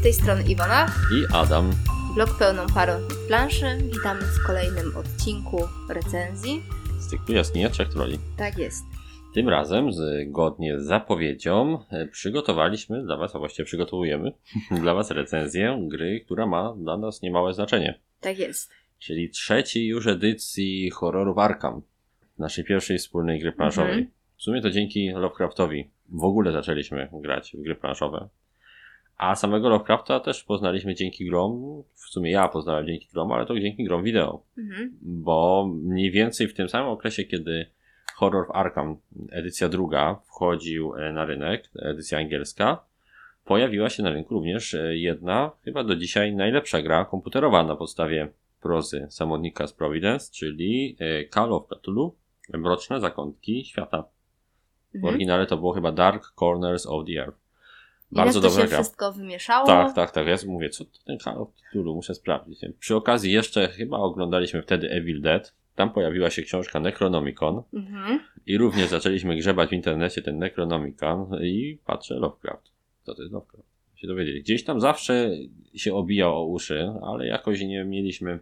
Z tej strony Iwona, i Adam. blog pełną parą planszy. Witamy w kolejnym odcinku recenzji. Z tych wyjaśnienia trzech troli. Tak jest. Tym razem, zgodnie z zapowiedzią, e, przygotowaliśmy dla Was, a właściwie przygotowujemy dla Was recenzję gry, która ma dla nas niemałe znaczenie. Tak jest. Czyli trzeciej już edycji horrorów Arkham. Naszej pierwszej wspólnej gry planszowej. Mhm. W sumie to dzięki Lovecraftowi w ogóle zaczęliśmy grać w gry planszowe. A samego Lovecrafta też poznaliśmy dzięki grom. W sumie ja poznałem dzięki grom, ale to dzięki grom wideo. Mhm. bo mniej więcej w tym samym okresie, kiedy Horror w Arkham, edycja druga, wchodził e, na rynek, edycja angielska, pojawiła się na rynku również e, jedna, chyba do dzisiaj najlepsza gra komputerowa na podstawie prozy samotnika z Providence, czyli e, Call of Cthulhu, Mroczne Zakątki Świata. W Mhm. oryginale to było chyba Dark Corners of the Earth. Ile Bardzo to dobra się gra. wszystko wymieszało? Tak, tak, tak. Ja mówię, co to ten Call of Cthulhu, muszę sprawdzić. Przy okazji jeszcze chyba oglądaliśmy wtedy Evil Dead. Tam pojawiła się książka Necronomicon Mhm. i również zaczęliśmy grzebać w internecie ten Necronomicon i patrzę Lovecraft. Co to jest Lovecraft? Się dowiedzieli. Gdzieś tam zawsze się obijał o uszy, ale jakoś nie mieliśmy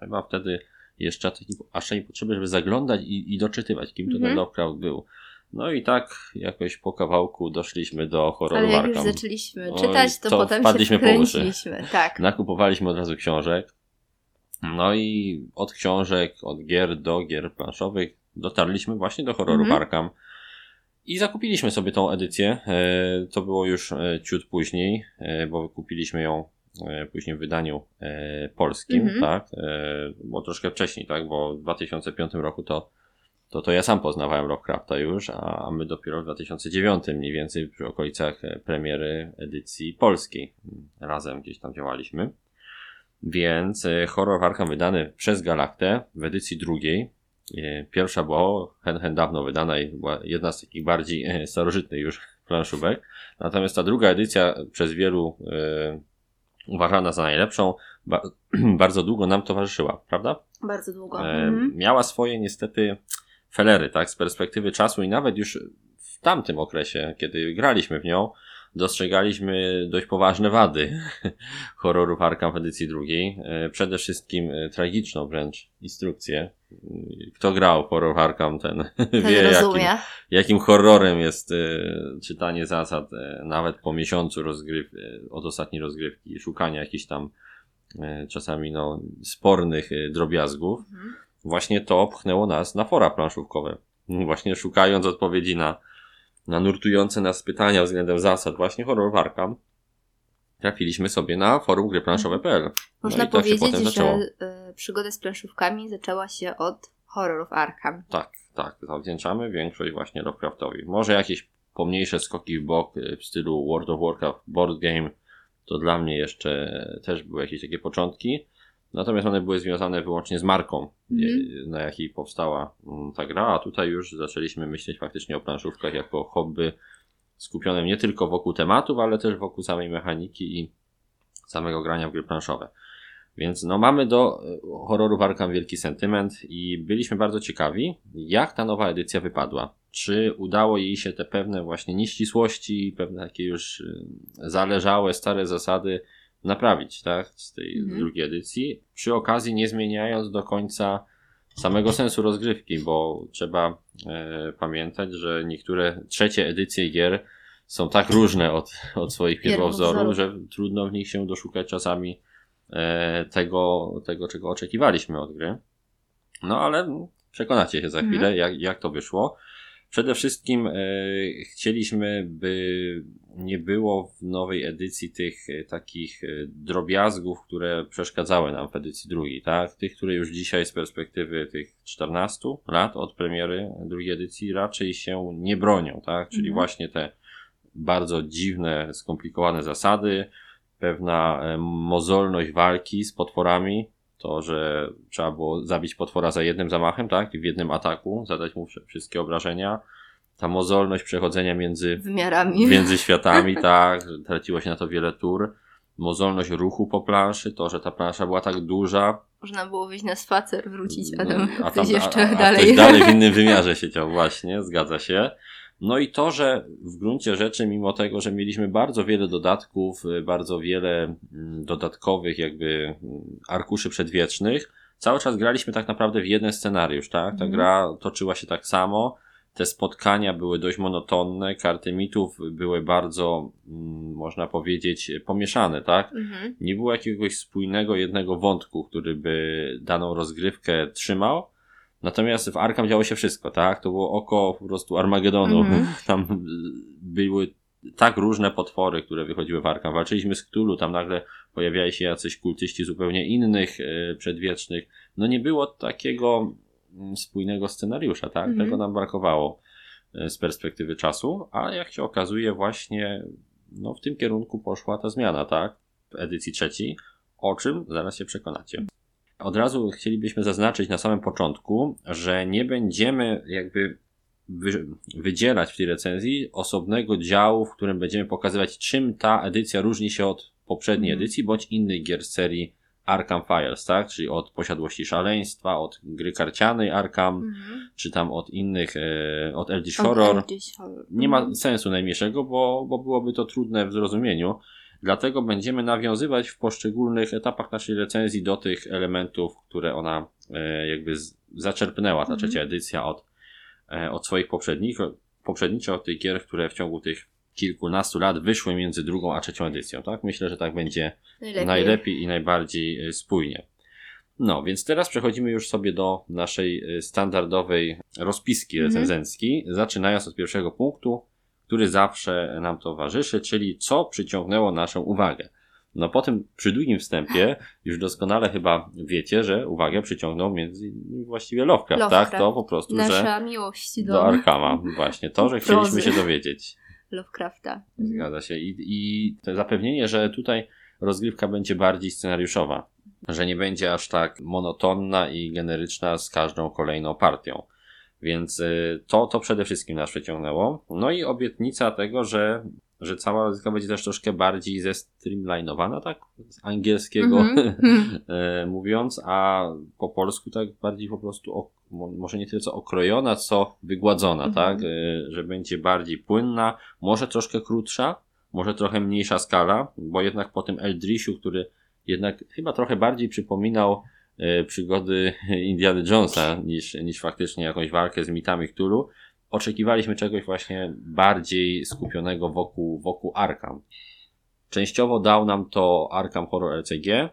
chyba wtedy jeszcze takiej, aż takiej potrzeby, żeby zaglądać i, i doczytywać, kim to ten Mhm. Lovecraft był. No i tak jakoś po kawałku doszliśmy do horroru Ale jak już Arkham. zaczęliśmy Oj, czytać, to, to potem wpadliśmy się wkręciliśmy. Tak. Nakupowaliśmy od razu książek. No i od książek, od gier do gier planszowych dotarliśmy właśnie do horroru Mhm. Arkham. I zakupiliśmy sobie tą edycję. E, To było już e, ciut później, e, bo kupiliśmy ją później w wydaniu polskim, Mhm. tak? Było troszkę wcześniej, tak? Bo w 2005 roku to, to, to ja sam poznawałem Lovecrafta już, a my dopiero w 2009 mniej więcej przy okolicach e, premiery edycji polskiej mm, razem gdzieś tam działaliśmy. Więc e, horror Arkham wydany przez Galaktę w edycji drugiej. E, Pierwsza była hen, hen dawno wydana i była jedna z takich bardziej starożytnych już planszówek. Natomiast ta druga edycja przez wielu e, uważana za najlepszą, ba, bardzo długo nam towarzyszyła, prawda? Bardzo długo. E, Mhm. Miała swoje niestety felery, tak, z perspektywy czasu i nawet już w tamtym okresie, kiedy graliśmy w nią, dostrzegaliśmy dość poważne wady horrorów Arkham w edycji drugiej. E, Przede wszystkim e, tragiczną wręcz instrukcję. Kto grał w horror Arkham, ten Ten wie, jakim, jakim horrorem jest e, czytanie zasad e, nawet po miesiącu rozgryw, e, od ostatniej rozgrywki, szukania jakichś tam e, czasami no, spornych e, drobiazgów Mhm. Właśnie to pchnęło nas na fora planszówkowe. Właśnie szukając odpowiedzi na, na nurtujące nas pytania względem zasad właśnie horror Arkham, trafiliśmy sobie na forum gry planszowe.pl. Można no tak powiedzieć, że y, przygoda z planszówkami zaczęła się od horrorów Arkham. Tak, tak, zawdzięczamy większość właśnie Lovecraftowi. Może jakieś pomniejsze skoki w bok y, w stylu World of Warcraft board game, to dla mnie jeszcze też były jakieś takie początki. Natomiast one były związane wyłącznie z marką, y, na jakiej powstała mm, ta gra, a tutaj już zaczęliśmy myśleć faktycznie o planszówkach jako hobby skupionym nie tylko wokół tematów, ale też wokół samej mechaniki i samego grania w gry planszowe. Więc no mamy do y, horroru Arkham wielki sentyment i byliśmy bardzo ciekawi, jak ta nowa edycja wypadła. Czy udało jej się te pewne właśnie nieścisłości, pewne takie już y, zależałe, stare zasady naprawić, tak, z tej Mhm. drugiej edycji, przy okazji nie zmieniając do końca samego sensu rozgrywki, bo trzeba e, pamiętać, że niektóre trzecie edycje gier są tak różne od, od swoich pierwowzorów, że trudno w nich się doszukać czasami e, tego, tego, czego oczekiwaliśmy od gry. No ale przekonacie się za Mhm. chwilę, jak, jak to wyszło. Przede wszystkim e, chcieliśmy, by nie było w nowej edycji tych e, takich e, drobiazgów, które przeszkadzały nam w edycji drugiej, tak? Tych, które już dzisiaj z perspektywy tych 14 lat od premiery drugiej edycji raczej się nie bronią, tak? Czyli Mhm. właśnie te bardzo dziwne, skomplikowane zasady, pewna mozolność walki z potworami, to, że trzeba było zabić potwora za jednym zamachem, tak? I w jednym ataku, zadać mu wszy- wszystkie obrażenia. Ta mozolność przechodzenia między, Wymiarami. między światami, tak? Traciło się na to wiele tur. Mozolność ruchu po planszy, to, że ta plansza była tak duża. Można było wyjść na spacer, wrócić, a No, tam a ktoś tam- jeszcze a, a dalej. Dalej w innym wymiarze siedział, właśnie, zgadza się. No i to, że w gruncie rzeczy, mimo tego, że mieliśmy bardzo wiele dodatków, y, bardzo wiele mm, dodatkowych jakby mm, arkuszy przedwiecznych, cały czas graliśmy tak naprawdę w jeden scenariusz, tak? Ta Mhm. gra toczyła się tak samo. Te spotkania były dość monotonne, karty mitów były bardzo, mm, można powiedzieć, pomieszane, tak? Mhm. Nie było jakiegoś spójnego jednego wątku, który by daną rozgrywkę trzymał. Natomiast w Arkham działo się wszystko, tak? To było oko po prostu Armagedonu. Mhm. Tam były tak różne potwory, które wychodziły w Arkham. Walczyliśmy z Cthulhu, tam nagle pojawiali się jacyś kultyści zupełnie innych y, przedwiecznych. No nie było takiego mm, spójnego scenariusza, tak? Mhm. Tego nam brakowało y, z perspektywy czasu, a jak się okazuje właśnie no w tym kierunku poszła ta zmiana, tak? W edycji trzeciej, o czym zaraz się przekonacie. Od razu chcielibyśmy zaznaczyć na samym początku, że nie będziemy jakby wy, wydzielać w tej recenzji osobnego działu, w którym będziemy pokazywać, czym ta edycja różni się od poprzedniej Mhm. edycji, bądź innych gier z serii Arkham Files, tak? Czyli od Posiadłości Szaleństwa, od gry karcianej Arkham, Mhm. czy tam od innych, e, od Eldritch Od Horror. Horror. Nie ma Mhm. sensu najmniejszego, bo, bo byłoby to trudne w zrozumieniu. Dlatego będziemy nawiązywać w poszczególnych etapach naszej recenzji do tych elementów, które ona e, jakby zaczerpnęła, ta Mhm. trzecia edycja od, e, od swoich poprzednich, poprzedniczo od tych gier, które w ciągu tych kilkunastu lat wyszły między drugą a trzecią edycją. Tak? Myślę, że tak będzie Najlepiej. najlepiej i najbardziej y, spójnie. No, więc teraz przechodzimy już sobie do naszej standardowej rozpiski Mhm. recenzenckiej, zaczynając od pierwszego punktu, który zawsze nam towarzyszy, czyli co przyciągnęło naszą uwagę. No po tym przydługim wstępie już doskonale chyba wiecie, że uwagę przyciągnął między innymi właściwie Lovecraft, Lovecraft. tak? To po prostu, że Nasza miłość do, do Arkama. Właśnie, to, że chcieliśmy Prozy. się dowiedzieć. Lovecrafta. Zgadza się. I, I to zapewnienie, że tutaj rozgrywka będzie bardziej scenariuszowa, że nie będzie aż tak monotonna i generyczna z każdą kolejną partią. Więc y, to, to przede wszystkim nas przyciągnęło. No i obietnica tego, że, że cała rozgrywka będzie też troszkę bardziej zestreamlinowana, tak? Z angielskiego Mhm. e, mówiąc, a po polsku tak bardziej po prostu, ok, mo- może nie tyle co okrojona, co wygładzona, Mhm. tak? E, że będzie bardziej płynna, może troszkę krótsza, może trochę mniejsza skala, bo jednak po tym Eldrishu, który jednak chyba trochę bardziej przypominał przygody Indiana Jonesa niż, niż faktycznie jakąś walkę z mitami Cthulhu, oczekiwaliśmy czegoś właśnie bardziej skupionego wokół, wokół Arkham. Częściowo dał nam to Arkham Horror LCG,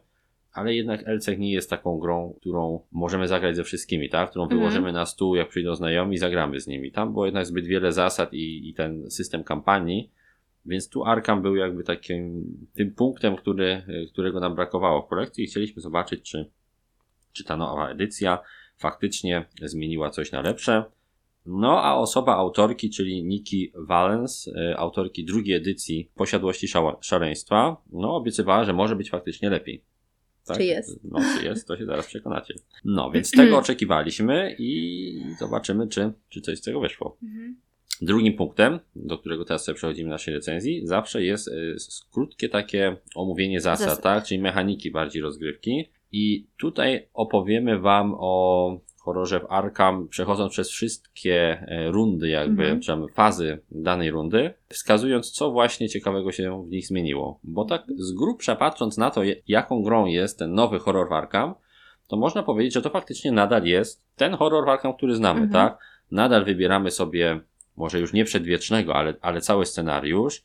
ale jednak LCG nie jest taką grą, którą możemy zagrać ze wszystkimi, tak? Którą Mhm. wyłożymy na stół, jak przyjdą znajomi, zagramy z nimi. Tam było jednak zbyt wiele zasad i, i ten system kampanii, więc tu Arkham był jakby takim tym punktem, który, którego nam brakowało w kolekcji i chcieliśmy zobaczyć, czy, czy ta nowa edycja faktycznie zmieniła coś na lepsze. No a osoba autorki, czyli Nikki Valens, e, autorki drugiej edycji Posiadłości Szaleństwa, no obiecywała, że może być faktycznie lepiej. Tak? Czy jest? No, czy jest, to się zaraz przekonacie. No, więc tego oczekiwaliśmy i zobaczymy, czy, czy coś z tego wyszło. Mhm. Drugim punktem, do którego teraz sobie przechodzimy w naszej recenzji, zawsze jest y, krótkie takie omówienie zasad, Zasad. tak? Czyli mechaniki bardziej rozgrywki. I tutaj opowiemy Wam o horrorze w Arkham, przechodząc przez wszystkie e, rundy, jakby, Mhm. czy fazy danej rundy, wskazując, co właśnie ciekawego się w nich zmieniło. Bo tak z grubsza patrząc na to, jaką grą jest ten nowy horror w Arkham, to można powiedzieć, że to faktycznie nadal jest ten horror w Arkham, który znamy, Mhm. tak? Nadal wybieramy sobie, może już nie przedwiecznego, ale, ale cały scenariusz.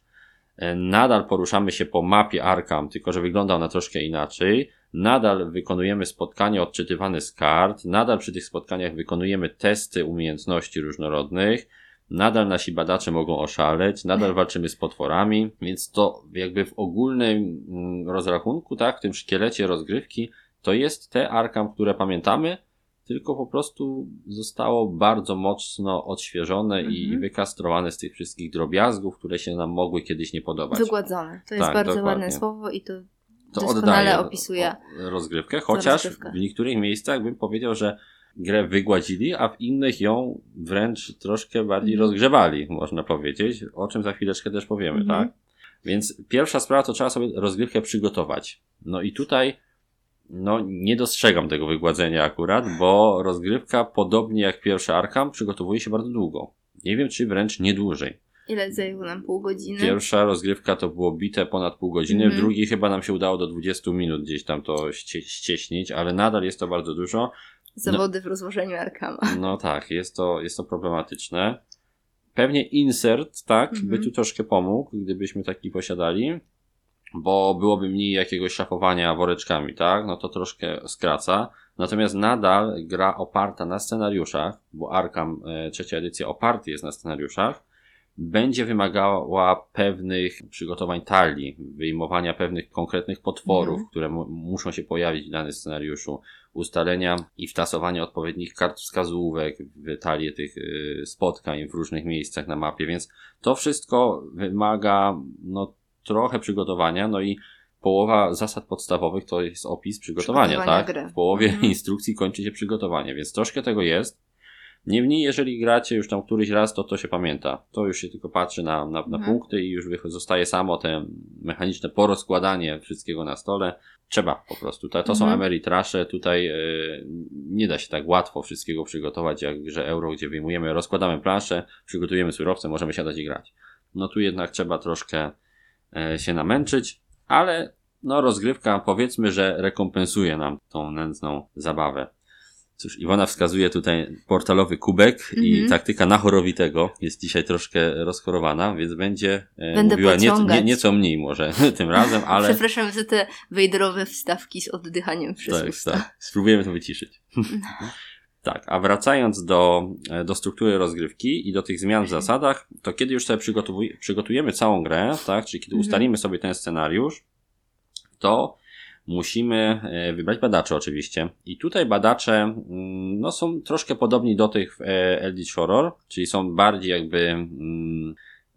E, Nadal poruszamy się po mapie Arkham, tylko że wygląda ona troszkę inaczej. Nadal wykonujemy spotkania odczytywane z kart. Nadal przy tych spotkaniach wykonujemy testy umiejętności różnorodnych. Nadal nasi badacze mogą oszaleć, nadal walczymy z potworami, więc to jakby w ogólnym mm, rozrachunku, tak, w tym szkielecie rozgrywki, to jest te Arkham, które pamiętamy, tylko po prostu zostało bardzo mocno odświeżone i Mhm. wykastrowane z tych wszystkich drobiazgów, które się nam mogły kiedyś nie podobać. Wygładzone. To jest Tak, bardzo dokładnie. ładne słowo i to To oddaje opisuje rozgrywkę, chociaż rozgrywkę. w niektórych miejscach bym powiedział, że grę wygładzili, a w innych ją wręcz troszkę bardziej Mhm. rozgrzewali, można powiedzieć, o czym za chwileczkę też powiemy, Mhm. tak? Więc pierwsza sprawa to trzeba sobie rozgrywkę przygotować. No i tutaj no nie dostrzegam tego wygładzenia akurat, bo rozgrywka, podobnie jak pierwszy Arkham, przygotowuje się bardzo długo. Nie wiem, czy wręcz nie dłużej. Ile zajęło nam pół godziny? Pierwsza rozgrywka to było bite ponad pół godziny, Mhm. w drugiej chyba nam się udało do 20 minut gdzieś tam to ście, ścieśnić, ale nadal jest to bardzo dużo. Zawody w rozłożeniu Arkama. No tak, jest to, jest to problematyczne. Pewnie insert, tak, Mhm. by tu troszkę pomógł, gdybyśmy taki posiadali, bo byłoby mniej jakiegoś szafowania woreczkami, tak, no to troszkę skraca. Natomiast nadal gra oparta na scenariuszach, bo Arkham e, trzecia edycja oparty jest na scenariuszach, będzie wymagała pewnych przygotowań talii, wyjmowania pewnych konkretnych potworów, Mhm. które mu- muszą się pojawić w danym scenariuszu, ustalenia i wtasowania odpowiednich kart wskazówek w talię tych y, spotkań w różnych miejscach na mapie, więc to wszystko wymaga no, trochę przygotowania, no i połowa zasad podstawowych to jest opis przygotowania, Przygotowania tak? gry. W połowie Mhm. instrukcji kończy się przygotowanie, więc troszkę tego jest. Niemniej, jeżeli gracie już tam któryś raz, to to się pamięta. To już się tylko patrzy na, na, na Mhm. punkty i już zostaje samo te mechaniczne porozkładanie wszystkiego na stole. Trzeba po prostu. To, to są Mhm. Ameritrasze. Tutaj e, nie da się tak łatwo wszystkiego przygotować, jak grze Euro, gdzie wyjmujemy, rozkładamy planszę, przygotujemy surowce, możemy siadać i grać. No tu jednak trzeba troszkę e, się namęczyć, ale no rozgrywka powiedzmy, że rekompensuje nam tą nędzną zabawę. Cóż, Iwona wskazuje tutaj portalowy kubek i Mhm. taktyka na chorowitego jest dzisiaj troszkę rozchorowana, więc będzie e, Będę mówiła nie, pociągać. nie, nieco mniej może tym razem, ale Przepraszam za te wejderowe wstawki z oddychaniem przez tak, usta. tak. Spróbujemy to wyciszyć. tak, a wracając do, e, do struktury rozgrywki i do tych zmian w zasadach, to kiedy już sobie przygotujemy całą grę, tak, czyli kiedy Mhm. ustalimy sobie ten scenariusz, to musimy e, wybrać badaczy oczywiście. I tutaj badacze mm, no, są troszkę podobni do tych w e, Eldritch Horror, czyli są bardziej jakby mm,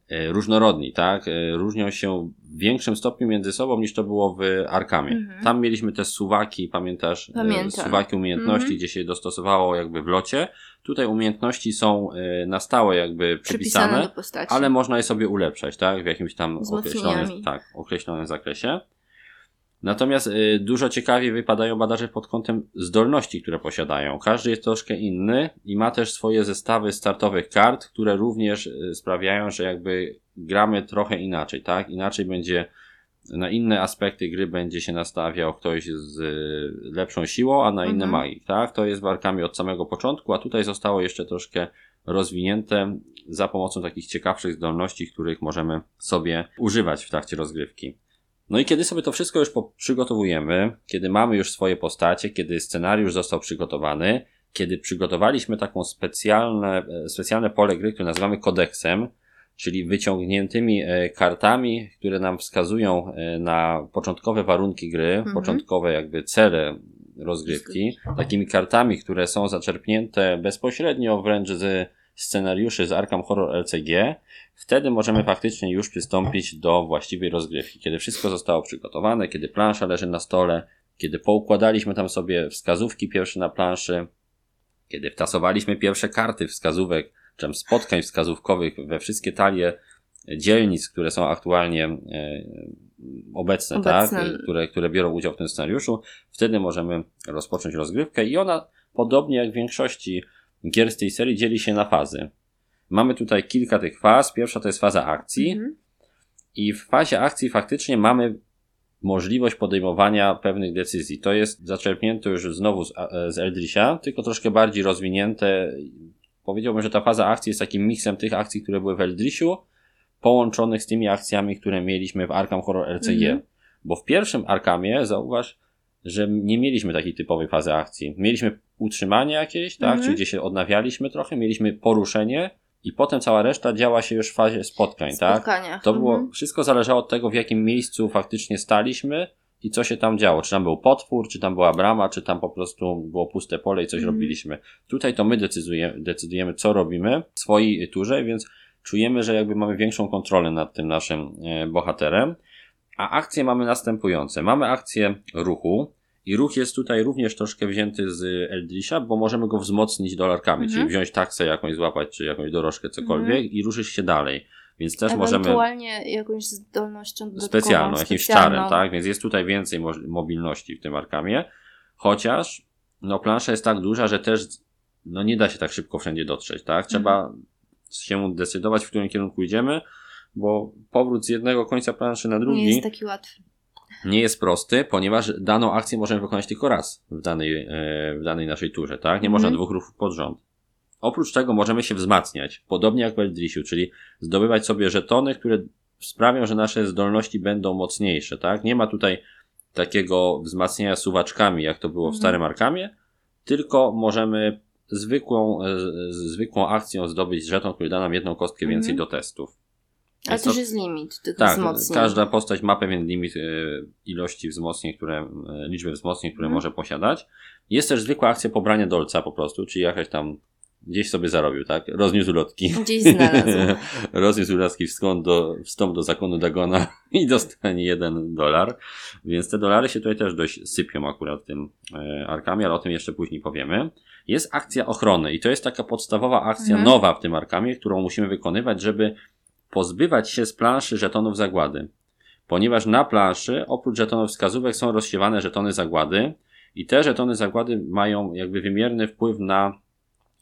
e, różnorodni, tak? Różnią się w większym stopniu między sobą niż to było w Arkamie. Mhm. Tam mieliśmy te suwaki, pamiętasz? Pamiętam. Suwaki umiejętności, Mhm. gdzie się dostosowało jakby w locie. Tutaj umiejętności są na stałe jakby Przypisane przypisane ale można je sobie ulepszać, tak? W jakimś tam określonym, tak, określonym zakresie. Natomiast y, dużo ciekawiej wypadają badacze pod kątem zdolności, które posiadają. Każdy jest troszkę inny i ma też swoje zestawy startowych kart, które również y, sprawiają, że jakby gramy trochę inaczej, tak? Inaczej będzie na inne aspekty gry będzie się nastawiał ktoś z y, lepszą siłą, a na inne Mhm. magii, tak? To jest warkami od samego początku, a tutaj zostało jeszcze troszkę rozwinięte za pomocą takich ciekawszych zdolności, których możemy sobie używać w trakcie rozgrywki. No i kiedy sobie to wszystko już przygotowujemy, kiedy mamy już swoje postacie, kiedy scenariusz został przygotowany, kiedy przygotowaliśmy taką specjalne, e, specjalne pole gry, które nazywamy kodeksem, czyli wyciągniętymi e, kartami, które nam wskazują e, na początkowe warunki gry, Mhm. początkowe jakby cele rozgrywki, takimi kartami, które są zaczerpnięte bezpośrednio wręcz z scenariuszy z Arkham Horror LCG, wtedy możemy faktycznie już przystąpić do właściwej rozgrywki. Kiedy wszystko zostało przygotowane, kiedy plansza leży na stole, kiedy poukładaliśmy tam sobie wskazówki pierwsze na planszy, kiedy wtasowaliśmy pierwsze karty wskazówek, czy tam spotkań wskazówkowych we wszystkie talie dzielnic, które są aktualnie obecne, Obecne. tak, które, które biorą udział w tym scenariuszu, wtedy możemy rozpocząć rozgrywkę i ona, podobnie jak w większości gier z tej serii, dzieli się na fazy. Mamy tutaj kilka tych faz. Pierwsza to jest faza akcji Mhm. i w fazie akcji faktycznie mamy możliwość podejmowania pewnych decyzji. To jest zaczerpnięte już znowu z, e, z Eldrisha, tylko troszkę bardziej rozwinięte. Powiedziałbym, że ta faza akcji jest takim miksem tych akcji, które były w Eldrishu, połączonych z tymi akcjami, które mieliśmy w Arkham Horror LCG. Mhm. Bo w pierwszym Arkamie zauważ, że nie mieliśmy takiej typowej fazy akcji. Mieliśmy utrzymanie jakieś, tak, Mhm. czyli gdzie się odnawialiśmy trochę, mieliśmy poruszenie i potem cała reszta działa się już w fazie spotkań, tak? Spotkaniach. To było, Mhm. wszystko zależało od tego, w jakim miejscu faktycznie staliśmy i co się tam działo. Czy tam był potwór, czy tam była brama, czy tam po prostu było puste pole i coś Mhm. robiliśmy. Tutaj to my decydujemy, decydujemy, co robimy w swojej turze, więc czujemy, że jakby mamy większą kontrolę nad tym naszym e, bohaterem. A akcje mamy następujące. Mamy akcję ruchu i ruch jest tutaj również troszkę wzięty z Eldrisha, bo możemy go wzmocnić dolarkami, Mhm. czyli wziąć taksę jakąś, złapać, czy jakąś dorożkę, cokolwiek i ruszyć się dalej. Więc też możemy Ewentualnie jakąś zdolnością specjalną, jakimś specjalną. czarem, tak? Więc jest tutaj więcej mobilności w tym Arkamie. Chociaż, no plansza jest tak duża, że też no nie da się tak szybko wszędzie dotrzeć, tak? Trzeba się decydować, w którym kierunku idziemy, bo powrót z jednego końca planszy na drugi Nie jest taki łatwy. Nie jest prosty, ponieważ daną akcję możemy wykonać tylko raz w danej, e, w danej naszej turze, tak? Nie można Mhm. dwóch ruchów pod rząd. Oprócz tego możemy się wzmacniać, podobnie jak w Eldrisiu, czyli zdobywać sobie żetony, które sprawią, że nasze zdolności będą mocniejsze, tak? Nie ma tutaj takiego wzmacniania suwaczkami, jak to było w Mhm. starym Arkamie, tylko możemy zwykłą, e, z- zwykłą akcją zdobyć żeton, który da nam jedną kostkę więcej Mhm. do testów. Ale też jest limit tych tak, wzmocnień. każda postać ma pewien limit e, ilości wzmocnień, które, e, liczby wzmocnień, które Mhm. może posiadać. Jest też zwykła akcja pobrania dolca po prostu, czyli jakaś tam gdzieś sobie zarobił, tak? Rozniósł lotki. Gdzieś znalazł. Rozniósł lotki wstąp do, wstąp do zakonu Dagona i dostanie jeden dolar. Więc te dolary się tutaj też dość sypią akurat tym e, Arkamie, ale o tym jeszcze później powiemy. Jest akcja ochrony i to jest taka podstawowa akcja Mhm. nowa w tym Arkamie, którą musimy wykonywać, żeby pozbywać się z planszy żetonów zagłady. Ponieważ na planszy oprócz żetonów wskazówek są rozsiewane żetony zagłady i te żetony zagłady mają jakby wymierny wpływ na,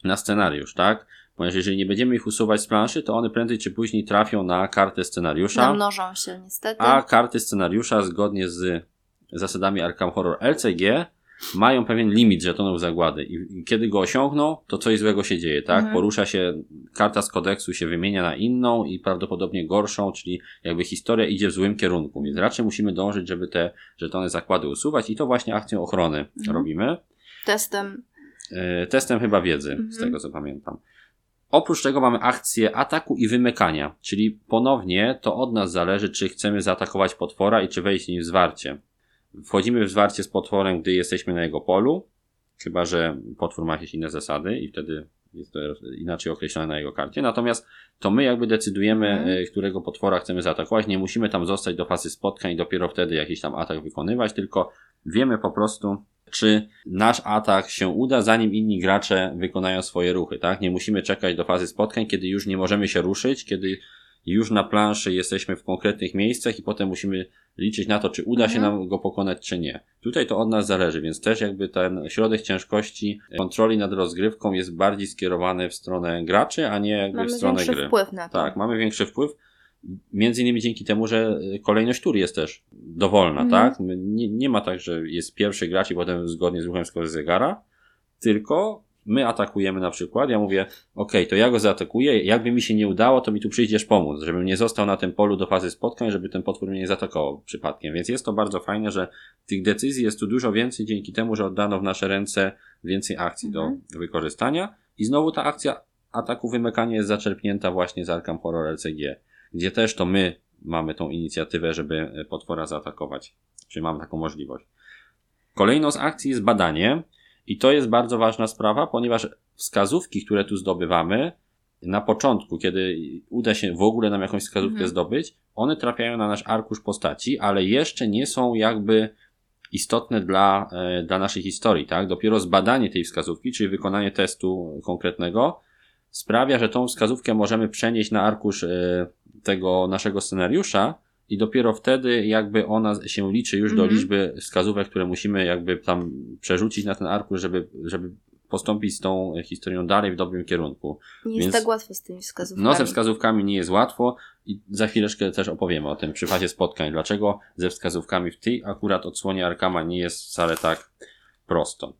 na scenariusz, tak? Ponieważ jeżeli nie będziemy ich usuwać z planszy, to one prędzej czy później trafią na kartę scenariusza, Namnożą się niestety. a karty scenariusza zgodnie z zasadami Arkham Horror LCG mają pewien limit żetonów zagłady i kiedy go osiągną, to coś złego się dzieje, tak? Mhm. Porusza się, karta z kodeksu się wymienia na inną i prawdopodobnie gorszą, czyli jakby historia idzie w złym kierunku, więc raczej musimy dążyć, żeby te żetony zakłady usuwać i to właśnie akcją ochrony Mhm. robimy. Testem. E, testem chyba wiedzy, z Mhm. tego co pamiętam. Oprócz tego mamy akcję ataku i wymykania, czyli ponownie to od nas zależy, czy chcemy zaatakować potwora i czy wejść z nim w zwarcie. Wchodzimy w zwarcie z potworem, gdy jesteśmy na jego polu, chyba że potwór ma jakieś inne zasady i wtedy jest to inaczej określone na jego karcie. Natomiast to my jakby decydujemy, Mhm. e, którego potwora chcemy zaatakować. Nie musimy tam zostać do fazy spotkań i dopiero wtedy jakiś tam atak wykonywać, tylko wiemy po prostu, czy nasz atak się uda, zanim inni gracze wykonają swoje ruchy, tak? Nie musimy czekać do fazy spotkań, kiedy już nie możemy się ruszyć, kiedy już na planszy jesteśmy w konkretnych miejscach i potem musimy liczyć na to, czy uda się Mhm. nam go pokonać, czy nie. Tutaj to od nas zależy, więc też jakby ten środek ciężkości kontroli nad rozgrywką jest bardziej skierowany w stronę graczy, a nie jakby Mamy w stronę większy gry. wpływ na to. Tak, mamy większy wpływ. Między innymi dzięki temu, że y, kolejność tur jest też dowolna, Mhm. tak? Nie, nie ma tak, że jest pierwszy gracz i potem zgodnie z ruchem z zegara, tylko my atakujemy na przykład, ja mówię, ok, to ja go zaatakuję, jakby mi się nie udało, to mi tu przyjdziesz pomóc, żebym nie został na tym polu do fazy spotkań, żeby ten potwór mnie nie zaatakował przypadkiem. Więc jest to bardzo fajne, że tych decyzji jest tu dużo więcej dzięki temu, że oddano w nasze ręce więcej akcji Mhm. do wykorzystania. I znowu ta akcja ataku wymykania jest zaczerpnięta właśnie z Arkham Horror LCG, gdzie też to my mamy tą inicjatywę, żeby e, potwora zaatakować. Czyli mamy taką możliwość. Kolejną z akcji jest badanie i to jest bardzo ważna sprawa, ponieważ wskazówki, które tu zdobywamy na początku, kiedy uda się w ogóle nam jakąś wskazówkę Mhm. zdobyć, one trafiają na nasz arkusz postaci, ale jeszcze nie są jakby istotne dla, e, dla naszej historii, tak? Dopiero zbadanie tej wskazówki, czyli wykonanie testu konkretnego, sprawia, że tą wskazówkę możemy przenieść na arkusz e, tego naszego scenariusza i dopiero wtedy jakby ona się liczy już do Mhm. liczby wskazówek, które musimy jakby tam przerzucić na ten arkusz, żeby, żeby postąpić z tą historią dalej w dobrym kierunku. Nie jest Więc- tak łatwo z tymi wskazówkami. No, ze wskazówkami nie jest łatwo i za chwileczkę też opowiemy o tym przy fazie spotkań. Dlaczego ze wskazówkami w tej akurat odsłonie Arkama nie jest wcale tak prosto.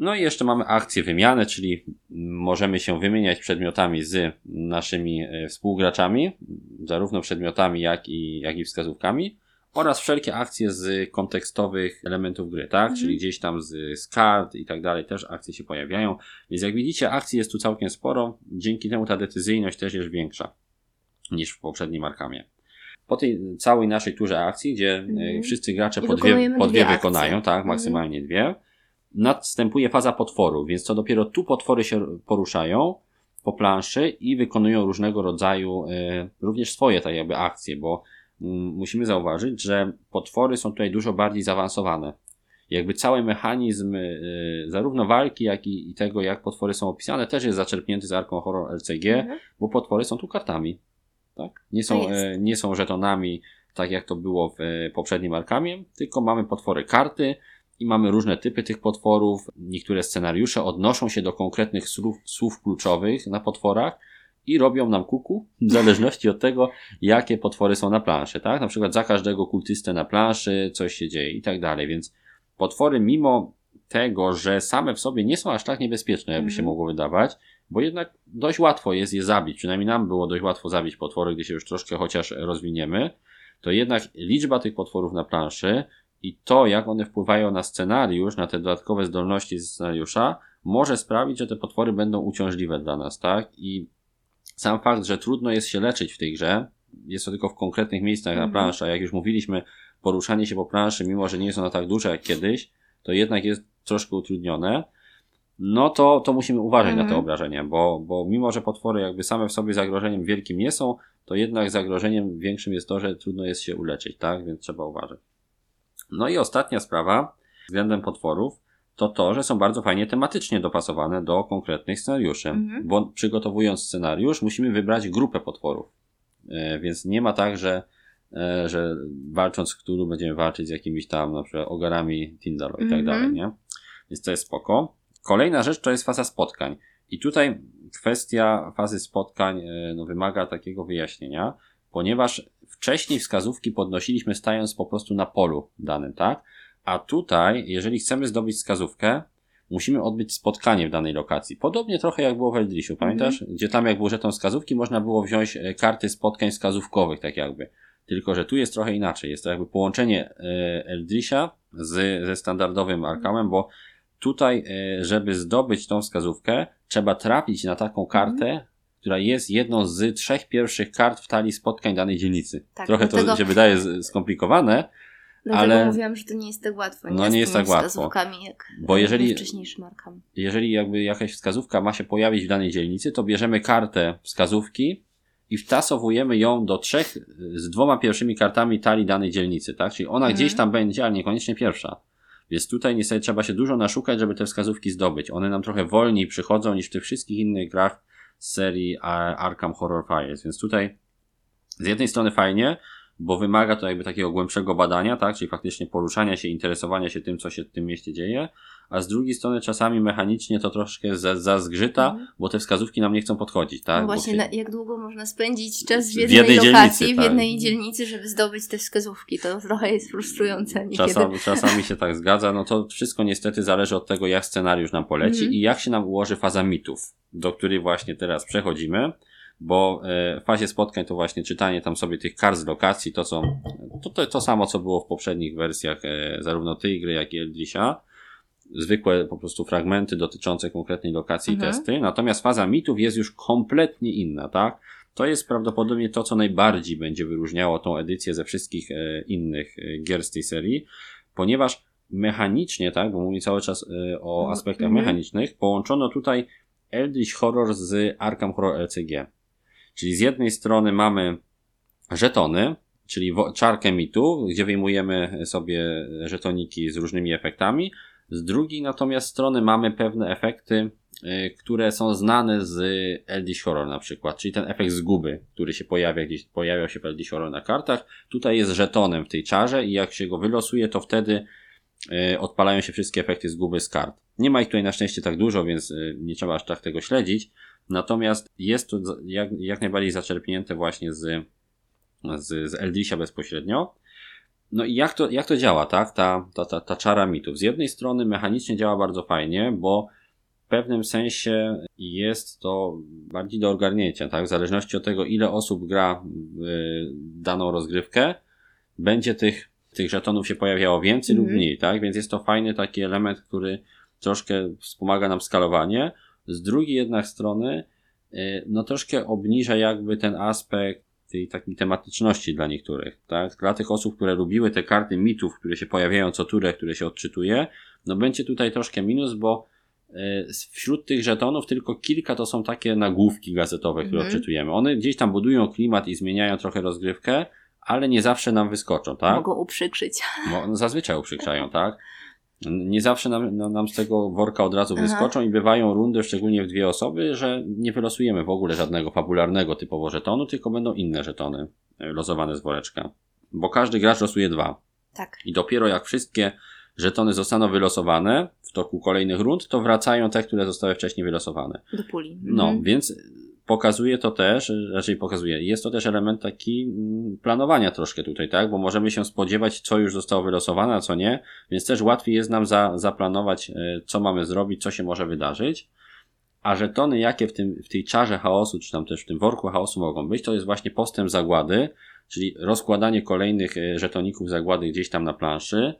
No i jeszcze mamy akcję wymiany, czyli możemy się wymieniać przedmiotami z naszymi e, współgraczami, zarówno przedmiotami, jak i, jak i wskazówkami, oraz wszelkie akcje z kontekstowych elementów gry, tak? Mhm. Czyli gdzieś tam z, z kart i tak dalej też akcje się pojawiają. Więc jak widzicie, akcji jest tu całkiem sporo, dzięki temu ta decyzyjność też jest większa niż w poprzednim Arkamie. Po tej całej naszej turze akcji, gdzie e, Mhm. wszyscy gracze I po dwie, po dwie dwie wykonają, tak, Mhm. maksymalnie dwie, następuje faza potworu, więc to dopiero tu potwory się poruszają po planszy i wykonują różnego rodzaju e, również swoje tak jakby akcje, bo mm, musimy zauważyć, że potwory są tutaj dużo bardziej zaawansowane. Jakby cały mechanizm y, zarówno walki, jak i, tego, jak potwory są opisane, też jest zaczerpnięty z Arką Horror LCG, Mhm. bo potwory są tu kartami. Tak? Nie, są, e, nie są żetonami, tak jak to było w e, poprzednim Arkamie, tylko mamy potwory karty i mamy różne typy tych potworów. Niektóre scenariusze odnoszą się do konkretnych słów, słów kluczowych na potworach i robią nam kuku, w zależności od tego, jakie potwory są na planszy, tak? Na przykład za każdego kultystę na planszy coś się dzieje i tak dalej, więc potwory mimo tego, że same w sobie nie są aż tak niebezpieczne, jakby się Mhm. mogło wydawać, bo jednak dość łatwo jest je zabić, przynajmniej nam było dość łatwo zabić potwory, gdy się już troszkę chociaż rozwiniemy, to jednak liczba tych potworów na planszy i to, jak one wpływają na scenariusz, na te dodatkowe zdolności scenariusza, może sprawić, że te potwory będą uciążliwe dla nas, tak? I sam fakt, że trudno jest się leczyć w tej grze, jest to tylko w konkretnych miejscach na Mhm. planszy, a jak już mówiliśmy, poruszanie się po planszy, mimo że nie jest ona tak duża jak kiedyś, to jednak jest troszkę utrudnione, no to, to musimy uważać na te Mhm. obrażenia, bo, bo mimo, że potwory jakby same w sobie zagrożeniem wielkim nie są, to jednak zagrożeniem większym jest to, że trudno jest się uleczyć, tak? Więc trzeba uważać. No i ostatnia sprawa względem potworów to to, że są bardzo fajnie tematycznie dopasowane do konkretnych scenariuszy. Mhm. Bo przygotowując scenariusz, musimy wybrać grupę potworów. E, więc nie ma tak, że, e, że walcząc z którą będziemy walczyć z jakimiś tam na przykład ogarami Tindalo i tak Mhm. dalej, nie? Więc to jest spoko. Kolejna rzecz to jest faza spotkań. I tutaj kwestia fazy spotkań e, no, wymaga takiego wyjaśnienia, ponieważ wcześniej wskazówki podnosiliśmy stając po prostu na polu danym, tak? A tutaj, jeżeli chcemy zdobyć wskazówkę, musimy odbyć spotkanie w danej lokacji. Podobnie trochę jak było w Eldrishu, pamiętasz? Gdzie tam jak był żeton wskazówki, można było wziąć e, karty spotkań wskazówkowych, tak jakby. Tylko, że tu jest trochę inaczej. Jest to jakby połączenie e, Eldrisha z, ze standardowym Arkhamem, bo tutaj, e, żeby zdobyć tą wskazówkę, trzeba trafić na taką kartę, która jest jedną z trzech pierwszych kart w talii spotkań danej dzielnicy. Tak, trochę to dlatego- się wydaje skomplikowane, Dlatego Ale- mówiłam, że to nie jest tak łatwo. Nie No, nie jest tak łatwo. jak Bo jeżeli- jeżeli jakby jakaś wskazówka ma się pojawić w danej dzielnicy, to bierzemy kartę wskazówki i wtasowujemy ją do trzech z dwoma pierwszymi kartami talii danej dzielnicy, tak? Czyli ona Mhm. gdzieś tam będzie, ale niekoniecznie pierwsza. Więc tutaj niestety trzeba się dużo naszukać, żeby te wskazówki zdobyć. One nam trochę wolniej przychodzą niż w tych wszystkich innych grach serii Arkham Horror Files. Więc tutaj z jednej strony fajnie, bo wymaga to jakby takiego głębszego badania, tak? Czyli faktycznie poruszania się, interesowania się tym, co się w tym mieście dzieje, a z drugiej strony czasami mechanicznie to troszkę za- zazgrzyta, Mhm. bo te wskazówki nam nie chcą podchodzić, tak? no właśnie, jak długo można spędzić czas w W jednej, jednej lokacji, dzielnicy, w tak. jednej dzielnicy, żeby zdobyć te wskazówki. To trochę jest frustrujące niekiedy. Czasami, czasami się tak zgadza, no to wszystko niestety zależy od tego, jak scenariusz nam poleci Mhm. i jak się nam ułoży faza mitów, do której właśnie teraz przechodzimy, bo e, w fazie spotkań to właśnie czytanie tam sobie tych kart z lokacji, to co, to, to, to samo co było w poprzednich wersjach e, zarówno tej gry, jak i Eldrisha, zwykłe po prostu fragmenty dotyczące konkretnej lokacji Mhm. i testy, natomiast faza mitów jest już kompletnie inna, tak? To jest prawdopodobnie to, co najbardziej będzie wyróżniało tą edycję ze wszystkich e, innych e, gier z tej serii, ponieważ mechanicznie, tak, bo mówię cały czas e, o Mhm. aspektach Mhm. mechanicznych, połączono tutaj Eldritch Horror z Arkham Horror LCG. Czyli z jednej strony mamy żetony, czyli czarkę mitu, gdzie wyjmujemy sobie żetoniki z różnymi efektami. Z drugiej natomiast strony mamy pewne efekty, y, które są znane z Eldritch Horror na przykład, czyli ten efekt zguby, który się pojawia gdzieś, pojawiał się w Eldritch Horror na kartach. Tutaj jest żetonem w tej czarze i jak się go wylosuje, to wtedy y, odpalają się wszystkie efekty zguby z kart. Nie ma ich tutaj na szczęście tak dużo, więc y, nie trzeba aż tak tego śledzić. Natomiast jest to jak, jak najbardziej zaczerpnięte właśnie z, z, z Eldrisha bezpośrednio. No i jak to, jak to działa, tak? Ta, ta, ta, ta czara mitów. Z jednej strony mechanicznie działa bardzo fajnie, bo w pewnym sensie jest to bardziej do ogarnięcia, tak? W zależności od tego, ile osób gra y, daną rozgrywkę, będzie tych, tych żetonów się pojawiało więcej lub Mhm. mniej, tak? Więc jest to fajny taki element, który troszkę wspomaga nam skalowanie. Z drugiej jednak strony, y, no troszkę obniża jakby ten aspekt tej takiej tematyczności dla niektórych, tak? Dla tych osób, które lubiły te karty mitów, które się pojawiają co turę, które się odczytuje, no będzie tutaj troszkę minus, bo y, wśród tych żetonów tylko kilka to są takie nagłówki gazetowe, które Mhm. odczytujemy. One gdzieś tam budują klimat i zmieniają trochę rozgrywkę, ale nie zawsze nam wyskoczą, tak? Mogą uprzykrzyć. No zazwyczaj uprzykrzają, tak? Nie zawsze nam, no, nam z tego worka od razu Aha. wyskoczą i bywają rundy, szczególnie w dwie osoby, że nie wylosujemy w ogóle żadnego fabularnego typowo żetonu, tylko będą inne żetony e, losowane z woreczka. Bo każdy gracz losuje dwa. Tak. I dopiero jak wszystkie żetony zostaną wylosowane w toku kolejnych rund, to wracają te, które zostały wcześniej wylosowane. Do puli. No, Mhm. więc pokazuje to też, raczej pokazuje, jest to też element taki mm, planowania troszkę tutaj, tak? Bo możemy się spodziewać, co już zostało wylosowane, a co nie, więc też łatwiej jest nam za, zaplanować, e, co mamy zrobić, co się może wydarzyć. A żetony, jakie w, tym, w tej czarze chaosu, czy tam też w tym worku chaosu mogą być, to jest właśnie postęp zagłady, czyli rozkładanie kolejnych e, żetoników zagłady gdzieś tam na planszy,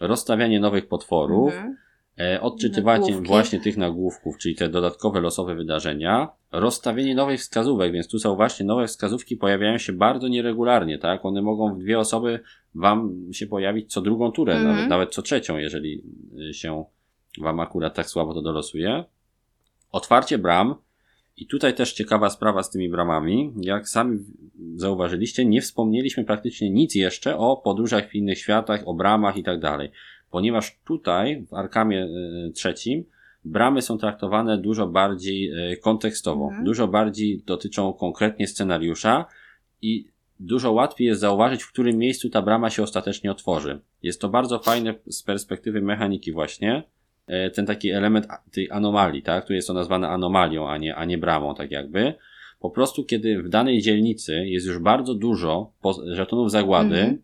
rozstawianie nowych potworów, Mhm. E, odczytywanie właśnie tych nagłówków, czyli te dodatkowe losowe wydarzenia, rozstawienie nowych wskazówek, więc tu zauważcie, nowe wskazówki pojawiają się bardzo nieregularnie, tak? One mogą w dwie osoby wam się pojawić co drugą turę, Mhm. nawet, nawet co trzecią, jeżeli y, się wam akurat tak słabo to dolosuje. Otwarcie bram. I tutaj też ciekawa sprawa z tymi bramami. Jak sami zauważyliście, nie wspomnieliśmy praktycznie nic jeszcze o podróżach w innych światach, o bramach i tak dalej. Ponieważ tutaj, w Arkamie y, trzecim, bramy są traktowane dużo bardziej y, kontekstowo, Mhm. dużo bardziej dotyczą konkretnie scenariusza i dużo łatwiej jest zauważyć, w którym miejscu ta brama się ostatecznie otworzy. Jest to bardzo fajne z perspektywy mechaniki właśnie, e, ten taki element tej anomalii, tak? Tu jest to nazwane anomalią, a nie, a nie bramą, tak jakby. Po prostu, kiedy w danej dzielnicy jest już bardzo dużo żetonów zagłady, Mhm.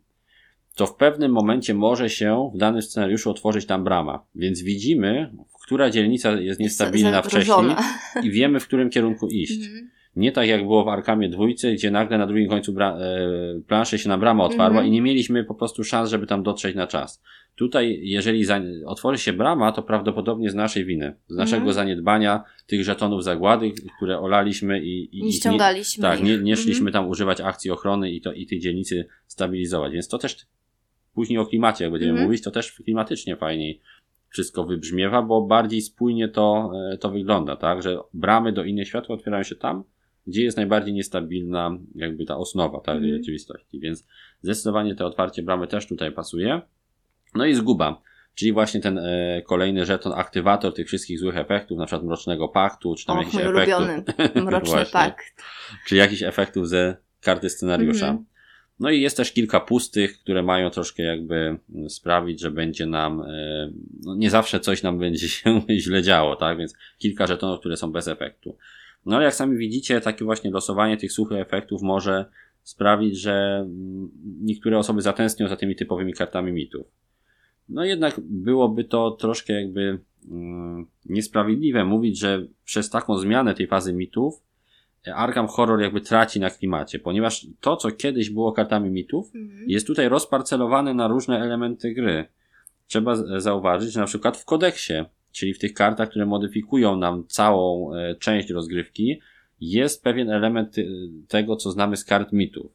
To w pewnym momencie może się w danym scenariuszu otworzyć tam brama. Więc widzimy, która dzielnica jest niestabilna wcześniej Zagrożona. i wiemy, w którym kierunku iść. Mhm. Nie tak jak było w Arkamie dwójce, gdzie nagle na drugim końcu bra- e, planszy się na brama otwarła Mhm. i nie mieliśmy po prostu szans, żeby tam dotrzeć na czas. Tutaj, jeżeli za- otworzy się brama, to prawdopodobnie z naszej winy, z naszego Mhm. zaniedbania tych żetonów zagłady, które olaliśmy i, i Nie ściągaliśmy tak, ich. nie, nie szliśmy tam używać akcji ochrony i, to, i tej dzielnicy stabilizować. Więc to też później o klimacie, jak będziemy Mhm. mówić, to też klimatycznie fajniej wszystko wybrzmiewa, bo bardziej spójnie to, e, to wygląda, tak? Że bramy do innych światów otwierają się tam, gdzie jest najbardziej niestabilna jakby ta osnowa tak, tej Mhm. rzeczywistości. Więc zdecydowanie to otwarcie bramy też tutaj pasuje. No i zguba. Czyli właśnie ten e, kolejny żeton, aktywator tych wszystkich złych efektów, na przykład mrocznego paktu, czy tam Och, jakichś mój efektów. ulubiony. Mroczny pakt. czy jakichś efektów ze karty scenariusza. Mhm. No i jest też kilka pustych, które mają troszkę jakby mm, sprawić, że będzie nam, e, no nie zawsze coś nam będzie się źle działo, tak? Więc kilka żetonów, które są bez efektu. No ale jak sami widzicie, takie właśnie losowanie tych suchych efektów może sprawić, że mm, niektóre osoby zatęsknią za tymi typowymi kartami mitów. No jednak byłoby to troszkę jakby mm, niesprawiedliwe mówić, że przez taką zmianę tej fazy mitów Arkham Horror jakby traci na klimacie, ponieważ to, co kiedyś było kartami mitów, Mhm. jest tutaj rozparcelowane na różne elementy gry. Trzeba zauważyć, że na przykład w kodeksie, czyli w tych kartach, które modyfikują nam całą e, część rozgrywki, jest pewien element y, tego, co znamy z kart mitów.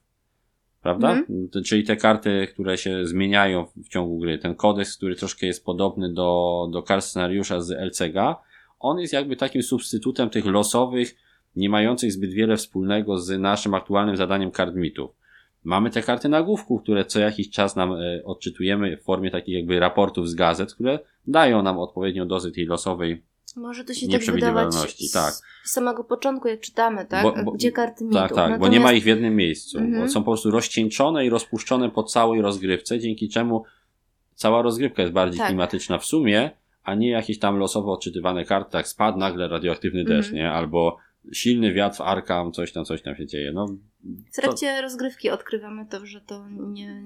Prawda? Mhm. To- Czyli te karty, które się zmieniają w- ciągu gry. Ten kodeks, który troszkę jest podobny do, do kart scenariusza z LCG, on jest jakby takim substytutem tych losowych, nie mających zbyt wiele wspólnego z naszym aktualnym zadaniem kart mitów. Mamy te karty nagłówków, które co jakiś czas nam e, odczytujemy w formie takich jakby raportów z gazet, które dają nam odpowiednią dozę tej losowej. Może to się tak wydawać z tak. z samego początku, jak czytamy, tak? Bo- bo- Gdzie karty mitów. Tak, tak, bo Natomiast- nie ma ich w jednym miejscu. Mhm. Bo są po prostu rozcieńczone i rozpuszczone po całej rozgrywce, dzięki czemu cała rozgrywka jest bardziej Tak. klimatyczna w sumie, a nie jakieś tam losowo odczytywane karty, tak spadł nagle radioaktywny deszcz, Mhm. nie? Albo silny wiatr w Arkham, coś tam, coś tam się dzieje. No, W trakcie rozgrywki odkrywamy to, że to nie...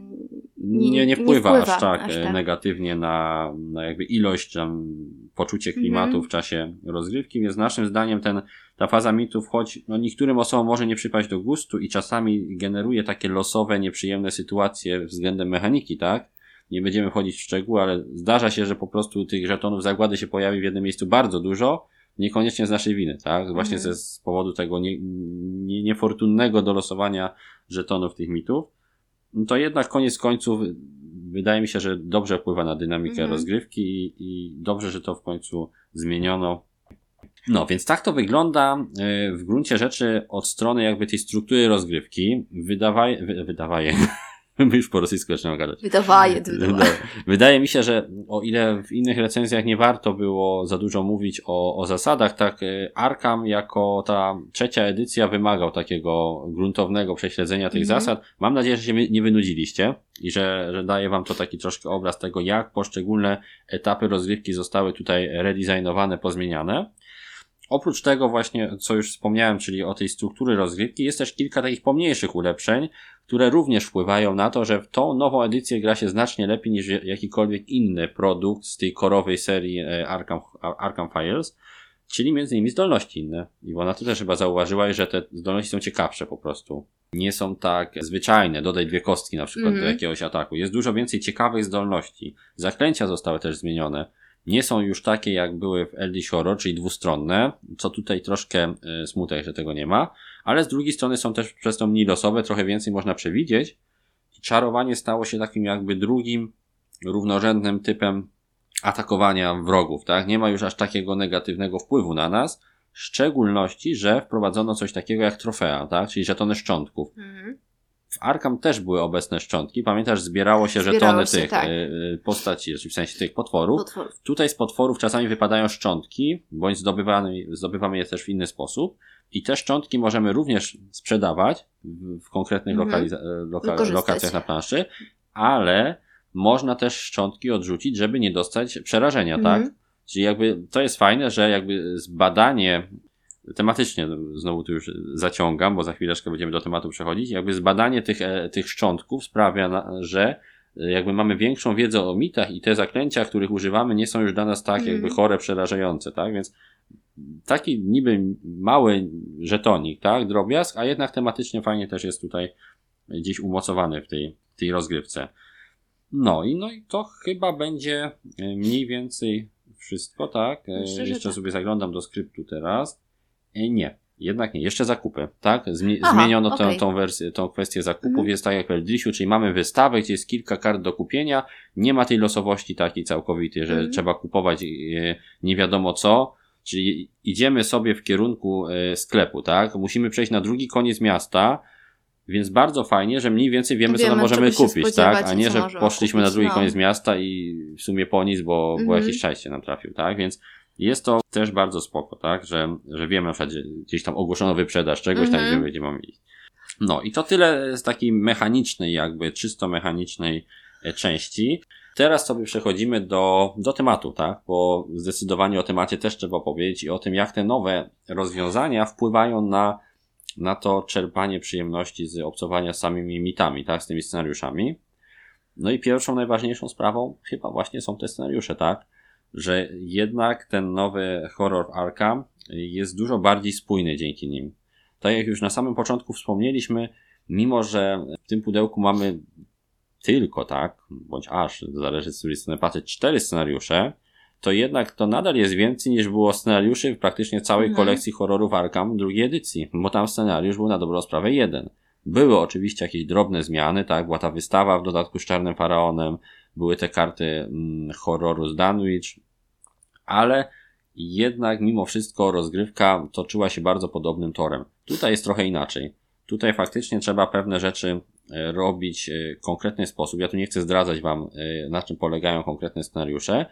nie, nie, nie wpływa, wpływa aż, tak, aż e, tak. negatywnie na, na jakby ilość tam poczucie klimatu Mhm. w czasie rozgrywki, więc naszym zdaniem ten, ta faza mitów, choć no, niektórym osobom może nie przypaść do gustu i czasami generuje takie losowe, nieprzyjemne sytuacje względem mechaniki, tak? Nie będziemy wchodzić w szczegóły, ale zdarza się, że po prostu tych żetonów zagłady się pojawi w jednym miejscu bardzo dużo, niekoniecznie z naszej winy, tak? Właśnie Mhm. ze, z powodu tego nie, nie, niefortunnego dolosowania żetonów tych mitów. No to jednak koniec końców wydaje mi się, że dobrze wpływa na dynamikę Mhm. rozgrywki i, i dobrze, że to w końcu zmieniono. No, więc tak to wygląda e, w gruncie rzeczy od strony jakby tej struktury rozgrywki. Wydawaje, wy, wydawaje, my już po rosyjsku zaczynamy gadać. Wydawaje, wydawaje. No, Wydaje mi się, że o ile w innych recenzjach nie warto było za dużo mówić o, o zasadach, tak e, Arkham jako ta trzecia edycja wymagał takiego gruntownego prześledzenia tych Mhm. zasad. Mam nadzieję, że się nie wynudziliście i że, że daje wam to taki troszkę obraz tego, jak poszczególne etapy rozgrywki zostały tutaj redesignowane, pozmieniane. Oprócz tego właśnie, co już wspomniałem, czyli o tej struktury rozgrywki, jest też kilka takich pomniejszych ulepszeń, które również wpływają na to, że w tą nową edycję gra się znacznie lepiej niż jakikolwiek inny produkt z tej korowej serii e, Arkham, Arkham Files, czyli między innymi zdolności inne. I ona to też chyba zauważyła, że te zdolności są ciekawsze po prostu. Nie są tak zwyczajne, dodaj dwie kostki na przykład mm -hmm. do mhm. jakiegoś ataku. Jest dużo więcej ciekawych zdolności. Zaklęcia zostały też zmienione nie są już takie, jak były w Eldritch Horror, czyli dwustronne, co tutaj troszkę y, smutek, że tego nie ma, ale z drugiej strony są też przez to mniej losowe, trochę więcej można przewidzieć i czarowanie stało się takim jakby drugim, równorzędnym typem atakowania wrogów, tak? Nie ma już aż takiego negatywnego wpływu na nas, w szczególności, że wprowadzono coś takiego jak trofea, tak? Czyli żetony szczątków. Mhm w Arkham też były obecne szczątki. Pamiętasz, zbierało się zbierało żetony się, tych tak. Y, postaci, w sensie tych potworów. potworów. Tutaj z potworów czasami wypadają szczątki, bądź zdobywamy, zdobywamy je też w inny sposób. I te szczątki możemy również sprzedawać w konkretnych mhm. loka lokacjach na planszy, ale można też szczątki odrzucić, żeby nie dostać przerażenia, tak? mhm. tak? Czyli jakby to jest fajne, że jakby zbadanie tematycznie znowu tu już zaciągam, bo za chwileczkę będziemy do tematu przechodzić. Jakby zbadanie tych, e, tych szczątków sprawia, że e, jakby mamy większą wiedzę o mitach i te zaklęcia, których używamy, nie są już dla nas tak mm. jakby chore, przerażające, tak? Więc taki niby mały żetonik, tak? Drobiazg, a jednak tematycznie fajnie też jest tutaj gdzieś umocowany w tej, tej rozgrywce. No i, no i to chyba będzie e, mniej więcej wszystko, tak? Myślę, Jeszcze tak. sobie zaglądam do skryptu teraz. E, nie. Jednak nie, jeszcze zakupy, tak? Aha, zmieniono okay. tę, tą wersję, tą kwestię zakupów. Mhm. Jest tak jak w Eldrishu, czyli mamy wystawę, gdzie jest kilka kart do kupienia. Nie ma tej losowości takiej całkowitej, że mhm. trzeba kupować e, nie wiadomo co. Czyli idziemy sobie w kierunku e, sklepu, tak? Musimy przejść na drugi koniec miasta, więc bardzo fajnie, że mniej więcej wiemy, wiemy co tam możemy kupić, tak? A nie, że poszliśmy kupić, na drugi no. koniec miasta i w sumie po nic, bo, mhm. bo jakieś szczęście nam trafił, tak? Więc jest to też bardzo spoko, tak? Że, że wiemy na przykład, gdzieś tam ogłoszono wyprzedaż czegoś, mm -hmm. tam wiemy, gdzie mamy iść. No i to tyle z takiej mechanicznej, jakby czysto mechanicznej e, części. Teraz sobie przechodzimy do, do tematu, tak? Bo zdecydowanie o temacie też trzeba powiedzieć i o tym, jak te nowe rozwiązania wpływają na, na to czerpanie przyjemności z obcowania z samymi mitami, tak? Z tymi scenariuszami. No i pierwszą, najważniejszą sprawą chyba właśnie są te scenariusze, tak? Że jednak ten nowy horror Arkham jest dużo bardziej spójny dzięki nim. Tak jak już na samym początku wspomnieliśmy, mimo że w tym pudełku mamy tylko, tak, bądź aż, zależy z której strony patrzeć, cztery scenariusze, to jednak to nadal jest więcej niż było scenariuszy w praktycznie całej mhm. kolekcji horrorów Arkham drugiej edycji, bo tam scenariusz był na dobrą sprawę jeden. Były oczywiście jakieś drobne zmiany, tak, była ta wystawa w dodatku z Czarnym Faraonem, były te karty mm, horroru z Danwich, ale jednak mimo wszystko rozgrywka toczyła się bardzo podobnym torem. Tutaj jest trochę inaczej. Tutaj faktycznie trzeba pewne rzeczy e, robić w konkretny sposób. Ja tu nie chcę zdradzać wam, e, na czym polegają konkretne scenariusze,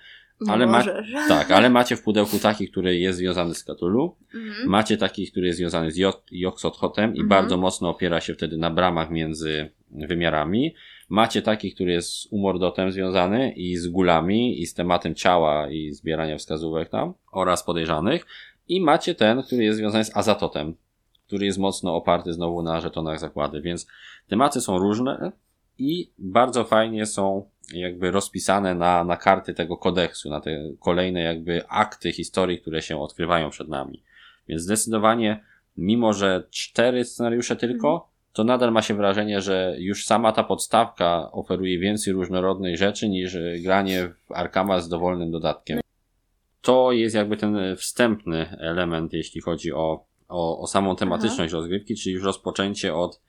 ale, ma, tak, ale macie w pudełku taki, który jest związany z Cthulhu, mhm. macie taki, który jest związany z Yogg-Sothotem i mhm. bardzo mocno opiera się wtedy na bramach między wymiarami. Macie taki, który jest z umordotem związany i z gulami i z tematem ciała i zbierania wskazówek tam oraz podejrzanych. I macie ten, który jest związany z azatotem, który jest mocno oparty znowu na żetonach zakłady, więc tematy są różne i bardzo fajnie są jakby rozpisane na, na karty tego kodeksu, na te kolejne jakby akty historii, które się odkrywają przed nami. Więc zdecydowanie, mimo że cztery scenariusze tylko, mhm to nadal ma się wrażenie, że już sama ta podstawka oferuje więcej różnorodnej rzeczy niż granie w Arkama z dowolnym dodatkiem. To jest jakby ten wstępny element, jeśli chodzi o, o, o samą tematyczność Aha. rozgrywki, czyli już rozpoczęcie od,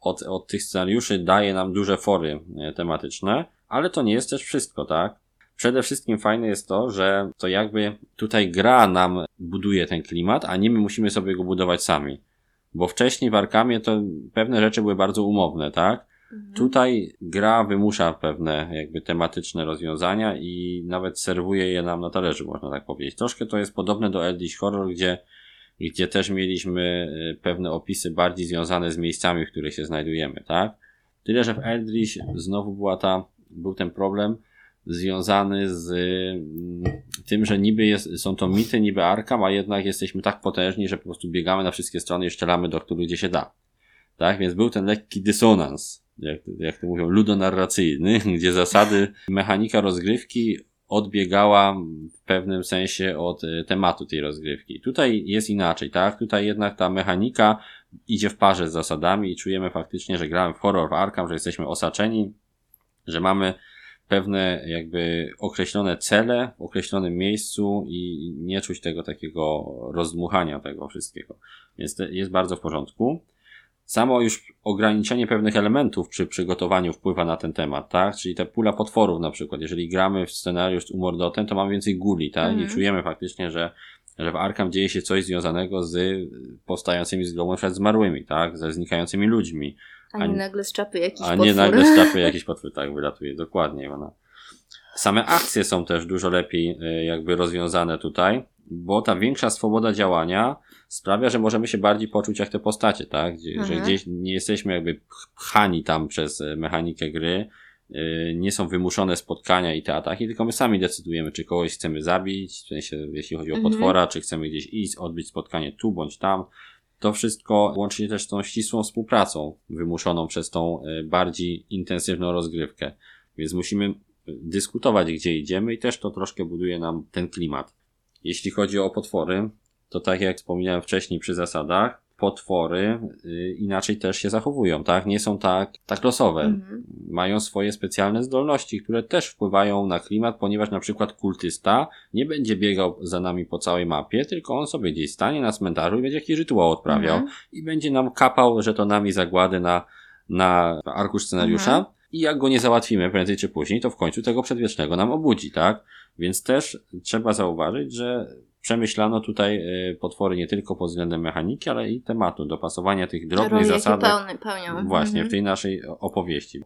od, od tych scenariuszy daje nam duże fory e, tematyczne, ale to nie jest też wszystko, tak? Przede wszystkim fajne jest to, że to jakby tutaj gra nam buduje ten klimat, a nie my musimy sobie go budować sami. Bo wcześniej w Arkamie to pewne rzeczy były bardzo umowne, tak? Mhm. Tutaj gra wymusza pewne jakby tematyczne rozwiązania i nawet serwuje je nam na talerzu, można tak powiedzieć. Troszkę to jest podobne do Eldritch Horror, gdzie, gdzie też mieliśmy y, pewne opisy bardziej związane z miejscami, w których się znajdujemy, tak? Tyle, że w Eldritch znowu była ta, był ten problem, związany z mm, tym, że niby jest, są to mity, niby Arkham, a jednak jesteśmy tak potężni, że po prostu biegamy na wszystkie strony i strzelamy do których gdzie się da. Tak, więc był ten lekki dysonans, jak, jak to mówią, ludonarracyjny, gdzie zasady, mechanika rozgrywki odbiegała w pewnym sensie od e, tematu tej rozgrywki. Tutaj jest inaczej, tak? Tutaj jednak ta mechanika idzie w parze z zasadami i czujemy faktycznie, że gramy w horror w Arkham, że jesteśmy osaczeni, że mamy pewne jakby określone cele w określonym miejscu i nie czuć tego takiego rozdmuchania tego wszystkiego. Więc jest bardzo w porządku. Samo już ograniczenie pewnych elementów przy przygotowaniu wpływa na ten temat, tak? Czyli ta pula potworów na przykład. Jeżeli gramy w scenariusz z umordotem, to mamy więcej guli, tak? Mhm. I czujemy faktycznie, że, że w Arkham dzieje się coś związanego z powstającymi z globu przed zmarłymi, tak? Ze znikającymi ludźmi. A nie nagle z czapy jakiś A potwór. nie nagle z czapy jakiś potwór, tak, wylatuje. Dokładnie ona. Same akcje są też dużo lepiej e, jakby rozwiązane tutaj, bo ta większa swoboda działania sprawia, że możemy się bardziej poczuć jak te postacie, tak? Gdzie, mhm. Że gdzieś nie jesteśmy jakby pchani tam przez e, mechanikę gry, yy, nie są wymuszone spotkania i te ataki, tylko my sami decydujemy, czy kogoś chcemy zabić, w sensie jeśli chodzi o mhm. potwora, czy chcemy gdzieś iść, odbyć spotkanie tu bądź tam. To wszystko łączy się też z tą ścisłą współpracą wymuszoną przez tą yy, bardziej intensywną rozgrywkę. Więc musimy dyskutować, gdzie idziemy i też to troszkę buduje nam ten klimat. Jeśli chodzi o potwory, to tak jak wspomniałem wcześniej przy zasadach, potwory y, inaczej też się zachowują, tak? Nie są tak, tak losowe. Mhm. Mają swoje specjalne zdolności, które też wpływają na klimat, ponieważ na przykład kultysta nie będzie biegał za nami po całej mapie, tylko on sobie gdzieś stanie na cmentarzu i będzie jakiś rytuał odprawiał mhm. i będzie nam kapał żetonami zagłady na, na arkusz scenariusza. Mhm. I jak go nie załatwimy prędzej czy później, to w końcu tego przedwiecznego nam obudzi, tak? Więc też trzeba zauważyć, że przemyślano tutaj e, potwory nie tylko pod względem mechaniki, ale i tematu, dopasowania tych drobnych zasad. Właśnie, mhm. w tej naszej opowieści.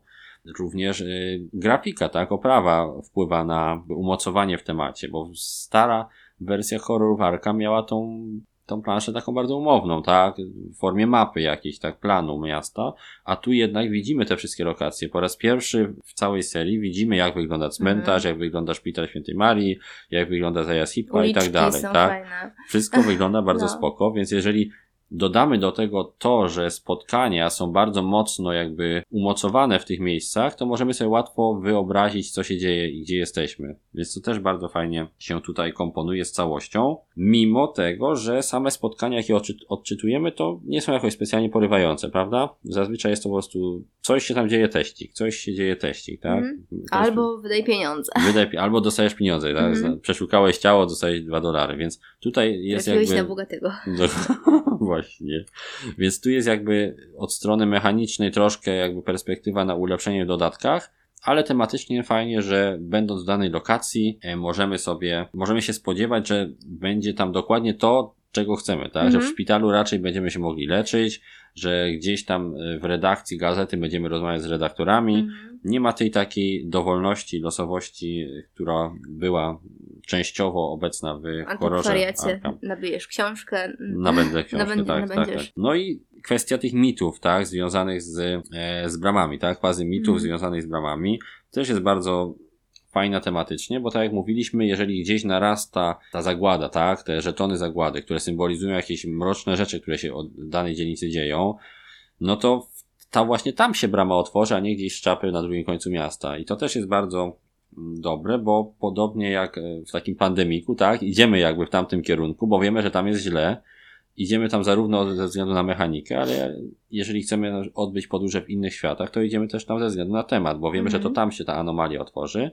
Również y, grafika, tak, oprawa wpływa na umocowanie w temacie, bo stara wersja horrorów Arkham miała tą tą planszę taką bardzo umowną, tak? W formie mapy jakiejś, tak? Planu miasta. A tu jednak widzimy te wszystkie lokacje. Po raz pierwszy w całej serii widzimy, jak wygląda cmentarz, mm. jak wygląda szpital świętej Marii, jak wygląda zajazd Hippa i tak dalej, tak? Fajne. Wszystko wygląda bardzo no. spoko, więc jeżeli dodamy do tego to, że spotkania są bardzo mocno jakby umocowane w tych miejscach, to możemy sobie łatwo wyobrazić, co się dzieje i gdzie jesteśmy. Więc to też bardzo fajnie się tutaj komponuje z całością, mimo tego, że same spotkania, jakie odczytujemy, to nie są jakoś specjalnie porywające, prawda? Zazwyczaj jest to po prostu coś się tam dzieje teścik, coś się dzieje teścik, tak? Mm. Albo wydaj pieniądze. Wydaj, albo dostajesz pieniądze, tak? Mm. Przeszukałeś ciało, dostajesz dwa dolary, więc tutaj jest Trafiłeś jakby... na bogatego. Właśnie. Więc tu jest jakby od strony mechanicznej troszkę jakby perspektywa na ulepszenie w dodatkach, ale tematycznie fajnie, że będąc w danej lokacji e, możemy sobie, możemy się spodziewać, że będzie tam dokładnie to, czego chcemy, tak? Mhm. Że w mhm. szpitalu raczej będziemy się mogli leczyć, że gdzieś tam e, w redakcji gazety będziemy rozmawiać z redaktorami. Mhm. Nie ma tej takiej dowolności, losowości, która była częściowo obecna w horrorze. nabijesz książkę. Nabędę książkę, nabędzie, tak, tak, tak. No i kwestia tych mitów, tak, związanych z, e, z bramami, tak, fazy mitów mm. związanych z bramami, też jest bardzo fajna tematycznie, bo tak jak mówiliśmy, jeżeli gdzieś narasta ta zagłada, tak, te żetony zagłady, które symbolizują jakieś mroczne rzeczy, które się od danej dzielnicy dzieją, no to ta właśnie tam się brama otworzy, a nie gdzieś szczapy na drugim końcu miasta. I to też jest bardzo dobre, bo podobnie jak e, w takim pandemiku, tak, idziemy jakby w tamtym kierunku, bo wiemy, że tam jest źle. Idziemy tam zarówno ze względu na mechanikę, ale jeżeli chcemy odbyć podróże w innych światach, to idziemy też tam ze względu na temat, bo wiemy, że to mhm. tam się ta anomalia otworzy,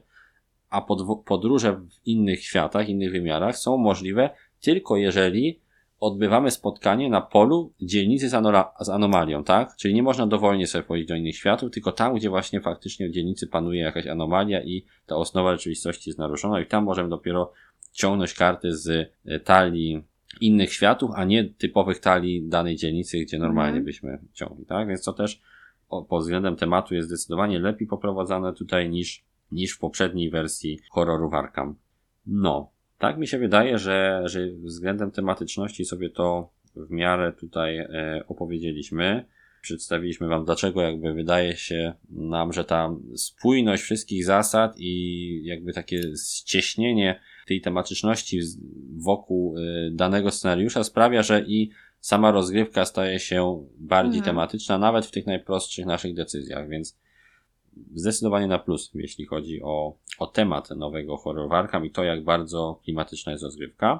a podróże w innych światach, innych wymiarach są możliwe tylko jeżeli odbywamy spotkanie na polu dzielnicy z, z, anomalią, tak? Czyli nie można dowolnie sobie pójść do innych światów, tylko tam, gdzie właśnie faktycznie w dzielnicy panuje jakaś anomalia i ta osnowa rzeczywistości jest naruszona i tam możemy dopiero ciągnąć karty z e, talii innych światów, a nie typowych talii danej dzielnicy, gdzie normalnie mm. byśmy ciągli, tak? Więc to też o, pod względem tematu jest zdecydowanie lepiej poprowadzane tutaj niż, niż w poprzedniej wersji horroru Arkham. No, tak mi się wydaje, że, że względem tematyczności sobie to w miarę tutaj e, opowiedzieliśmy. przedstawiliśmy Wam, dlaczego jakby wydaje się nam, że ta spójność wszystkich zasad i jakby takie ścieśnienie tej tematyczności wokół y, danego scenariusza sprawia, że i sama rozgrywka staje się bardziej mhm. tematyczna, nawet w tych najprostszych naszych decyzjach, więc zdecydowanie na plus, jeśli chodzi o, o temat nowego horror Arkham i to, jak bardzo klimatyczna jest rozgrywka.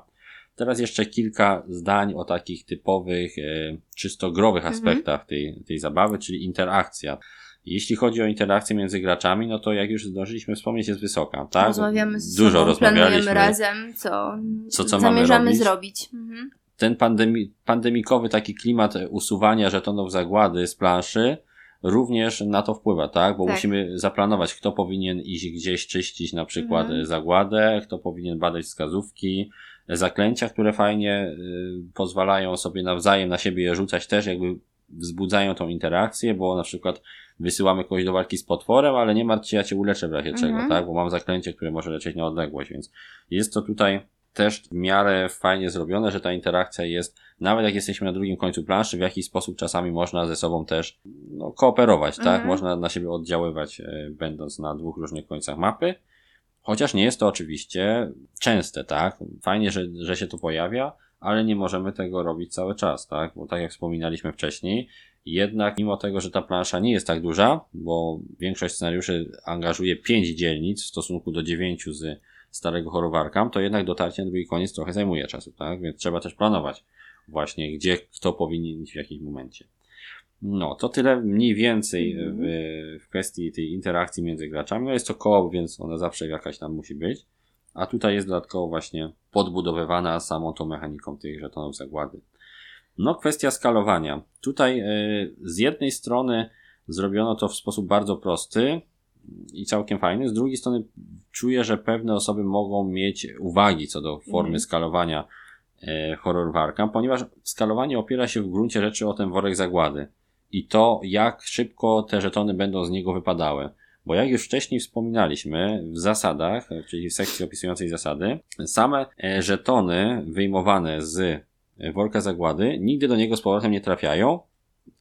Teraz jeszcze kilka zdań o takich typowych, e, czysto growych mhm. aspektach tej, tej zabawy, czyli interakcja. Jeśli chodzi o interakcję między graczami, no to jak już zdążyliśmy wspomnieć, jest wysoka, tak? Rozmawiamy z Dużo sobą, rozmawialiśmy. razem, co, co, co zamierzamy robić. zrobić. Mhm. Ten pandemi pandemikowy taki klimat usuwania żetonów zagłady z planszy również na to wpływa, tak? Bo tak. musimy zaplanować, kto powinien iść gdzieś czyścić na przykład mhm. zagładę, kto powinien badać wskazówki, zaklęcia, które fajnie y, pozwalają sobie nawzajem na siebie je rzucać też jakby wzbudzają tą interakcję, bo na przykład wysyłamy kogoś do walki z potworem, ale nie martw się, ja cię uleczę w razie mhm. czego, tak? Bo mam zaklęcie, które może leczyć na odległość, więc jest to tutaj też w miarę fajnie zrobione, że ta interakcja jest, nawet jak jesteśmy na drugim końcu planszy, w jakiś sposób czasami można ze sobą też no, kooperować, tak? Mhm. Można na siebie oddziaływać, e, będąc na dwóch różnych końcach mapy. Chociaż nie jest to oczywiście częste, tak? Fajnie, że, że się to pojawia, ale nie możemy tego robić cały czas, tak? Bo tak jak wspominaliśmy wcześniej, jednak mimo tego, że ta plansza nie jest tak duża, bo większość scenariuszy angażuje 5 dzielnic w stosunku do 9 z starego chorowarka, to jednak dotarcie na drugi koniec trochę zajmuje czasu, tak? Więc trzeba też planować właśnie, gdzie kto powinien iść w jakimś momencie. No, to tyle mniej więcej w, w kwestii tej interakcji między graczami. No jest to koło, więc ona zawsze jakaś tam musi być. A tutaj jest dodatkowo właśnie podbudowywana samą tą mechaniką tych żetonów zagłady. No, kwestia skalowania. Tutaj y, z jednej strony zrobiono to w sposób bardzo prosty i całkiem fajny, z drugiej strony czuję, że pewne osoby mogą mieć uwagi co do formy mm. skalowania y, horror warka, ponieważ skalowanie opiera się w gruncie rzeczy o ten worek zagłady i to, jak szybko te żetony będą z niego wypadały. Bo jak już wcześniej wspominaliśmy, w zasadach, czyli w sekcji opisującej zasady, same e, żetony wyjmowane z worka zagłady nigdy do niego z powrotem nie trafiają,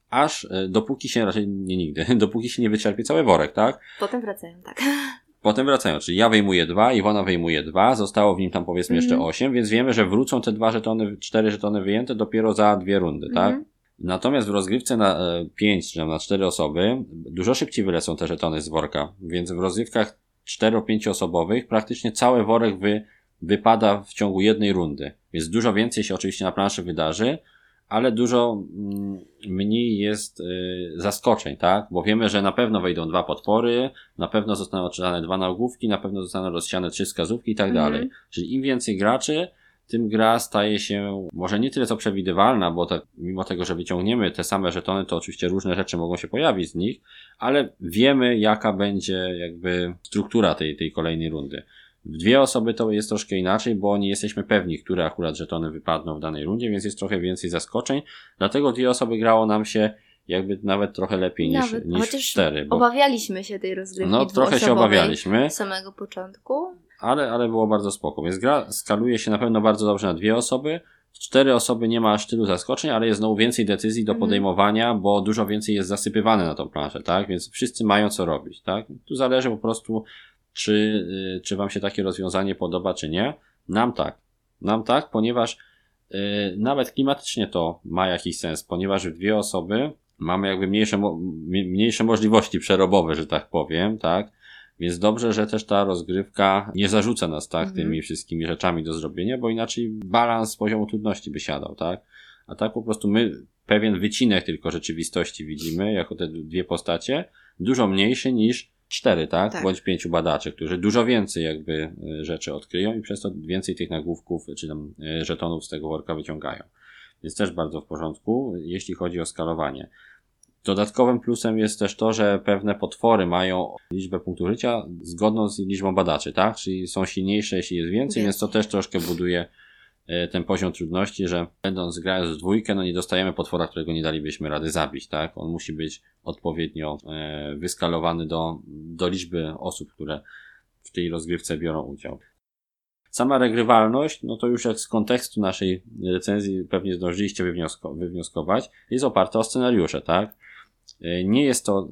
aż e, dopóki się, raczej nie nigdy, dopóki się nie wyczerpie cały worek, tak? Potem wracają, tak. Potem wracają, czyli ja wyjmuję dwa, Iwona wyjmuje dwa, zostało w nim tam powiedzmy jeszcze mhm. osiem, więc wiemy, że wrócą te dwa żetony, cztery żetony wyjęte dopiero za dwie rundy, mm tak? Mhm. Natomiast w rozgrywce na 5 e, czy na 4 osoby dużo szybciej wylecą te żetony z worka, więc w rozgrywkach 4-5 osobowych praktycznie cały worek wy, wypada w ciągu jednej rundy. Więc dużo więcej się oczywiście na planszy wydarzy, ale dużo mm, mniej jest y, zaskoczeń, tak? Bo wiemy, że na pewno wejdą dwa potwory, na pewno zostaną odczytane dwa nagłówki, na pewno zostaną rozsiane trzy wskazówki i tak mhm. dalej. Czyli im więcej graczy, tym gra staje się może nie tyle co przewidywalna, bo tak, mimo tego, że wyciągniemy te same żetony, to oczywiście różne rzeczy mogą się pojawić z nich, ale wiemy jaka będzie jakby struktura tej, tej kolejnej rundy. W dwie osoby to jest troszkę inaczej, bo nie jesteśmy pewni, które akurat żetony wypadną w danej rundzie, więc jest trochę więcej zaskoczeń. Dlatego dwie osoby grało nam się jakby nawet trochę lepiej niż, nawet, niż cztery. Bo... Obawialiśmy się tej rozgrywki. No trochę się obawialiśmy. Z samego początku ale, ale było bardzo spoko. Więc gra skaluje się na pewno bardzo dobrze na dwie osoby. W cztery osoby nie ma aż tylu zaskoczeń, ale jest znowu więcej decyzji do mhm. podejmowania, bo dużo więcej jest zasypywane na tą planszę, tak? Więc wszyscy mają co robić, tak? Tu zależy po prostu, czy, y, czy wam się takie rozwiązanie podoba, czy nie. Nam tak. Nam tak, ponieważ yy, nawet klimatycznie to ma jakiś sens, ponieważ w dwie osoby mamy jakby mniejsze, mniejsze możliwości przerobowe, że tak powiem, tak? Więc dobrze, że też ta rozgrywka nie zarzuca nas, tak, mhm. tymi wszystkimi rzeczami do zrobienia, bo inaczej balans poziomu trudności by siadał, tak? A tak po prostu my pewien wycinek tylko rzeczywistości widzimy, jako te dwie postacie, dużo mniejszy niż cztery, tak? tak? Bądź pięciu badaczy, którzy dużo więcej jakby e, rzeczy odkryją i przez to więcej tych nagłówków, czy tam e, żetonów z tego worka wyciągają. Jest też bardzo w porządku, jeśli chodzi o skalowanie. Dodatkowym plusem jest też to, że pewne potwory mają liczbę punktów życia zgodną z liczbą badaczy, tak? Czyli są silniejsze, jeśli jest więcej, więc to też troszkę buduje ten poziom trudności, że będąc grając w dwójkę, no nie dostajemy potwora, którego nie dalibyśmy rady zabić, tak? On musi być odpowiednio e, wyskalowany do, do liczby osób, które w tej rozgrywce biorą udział. Sama regrywalność, no to już jak z kontekstu naszej recenzji pewnie zdążyliście wywniosko wywnioskować, jest oparta o scenariusze, tak? e, nie jest to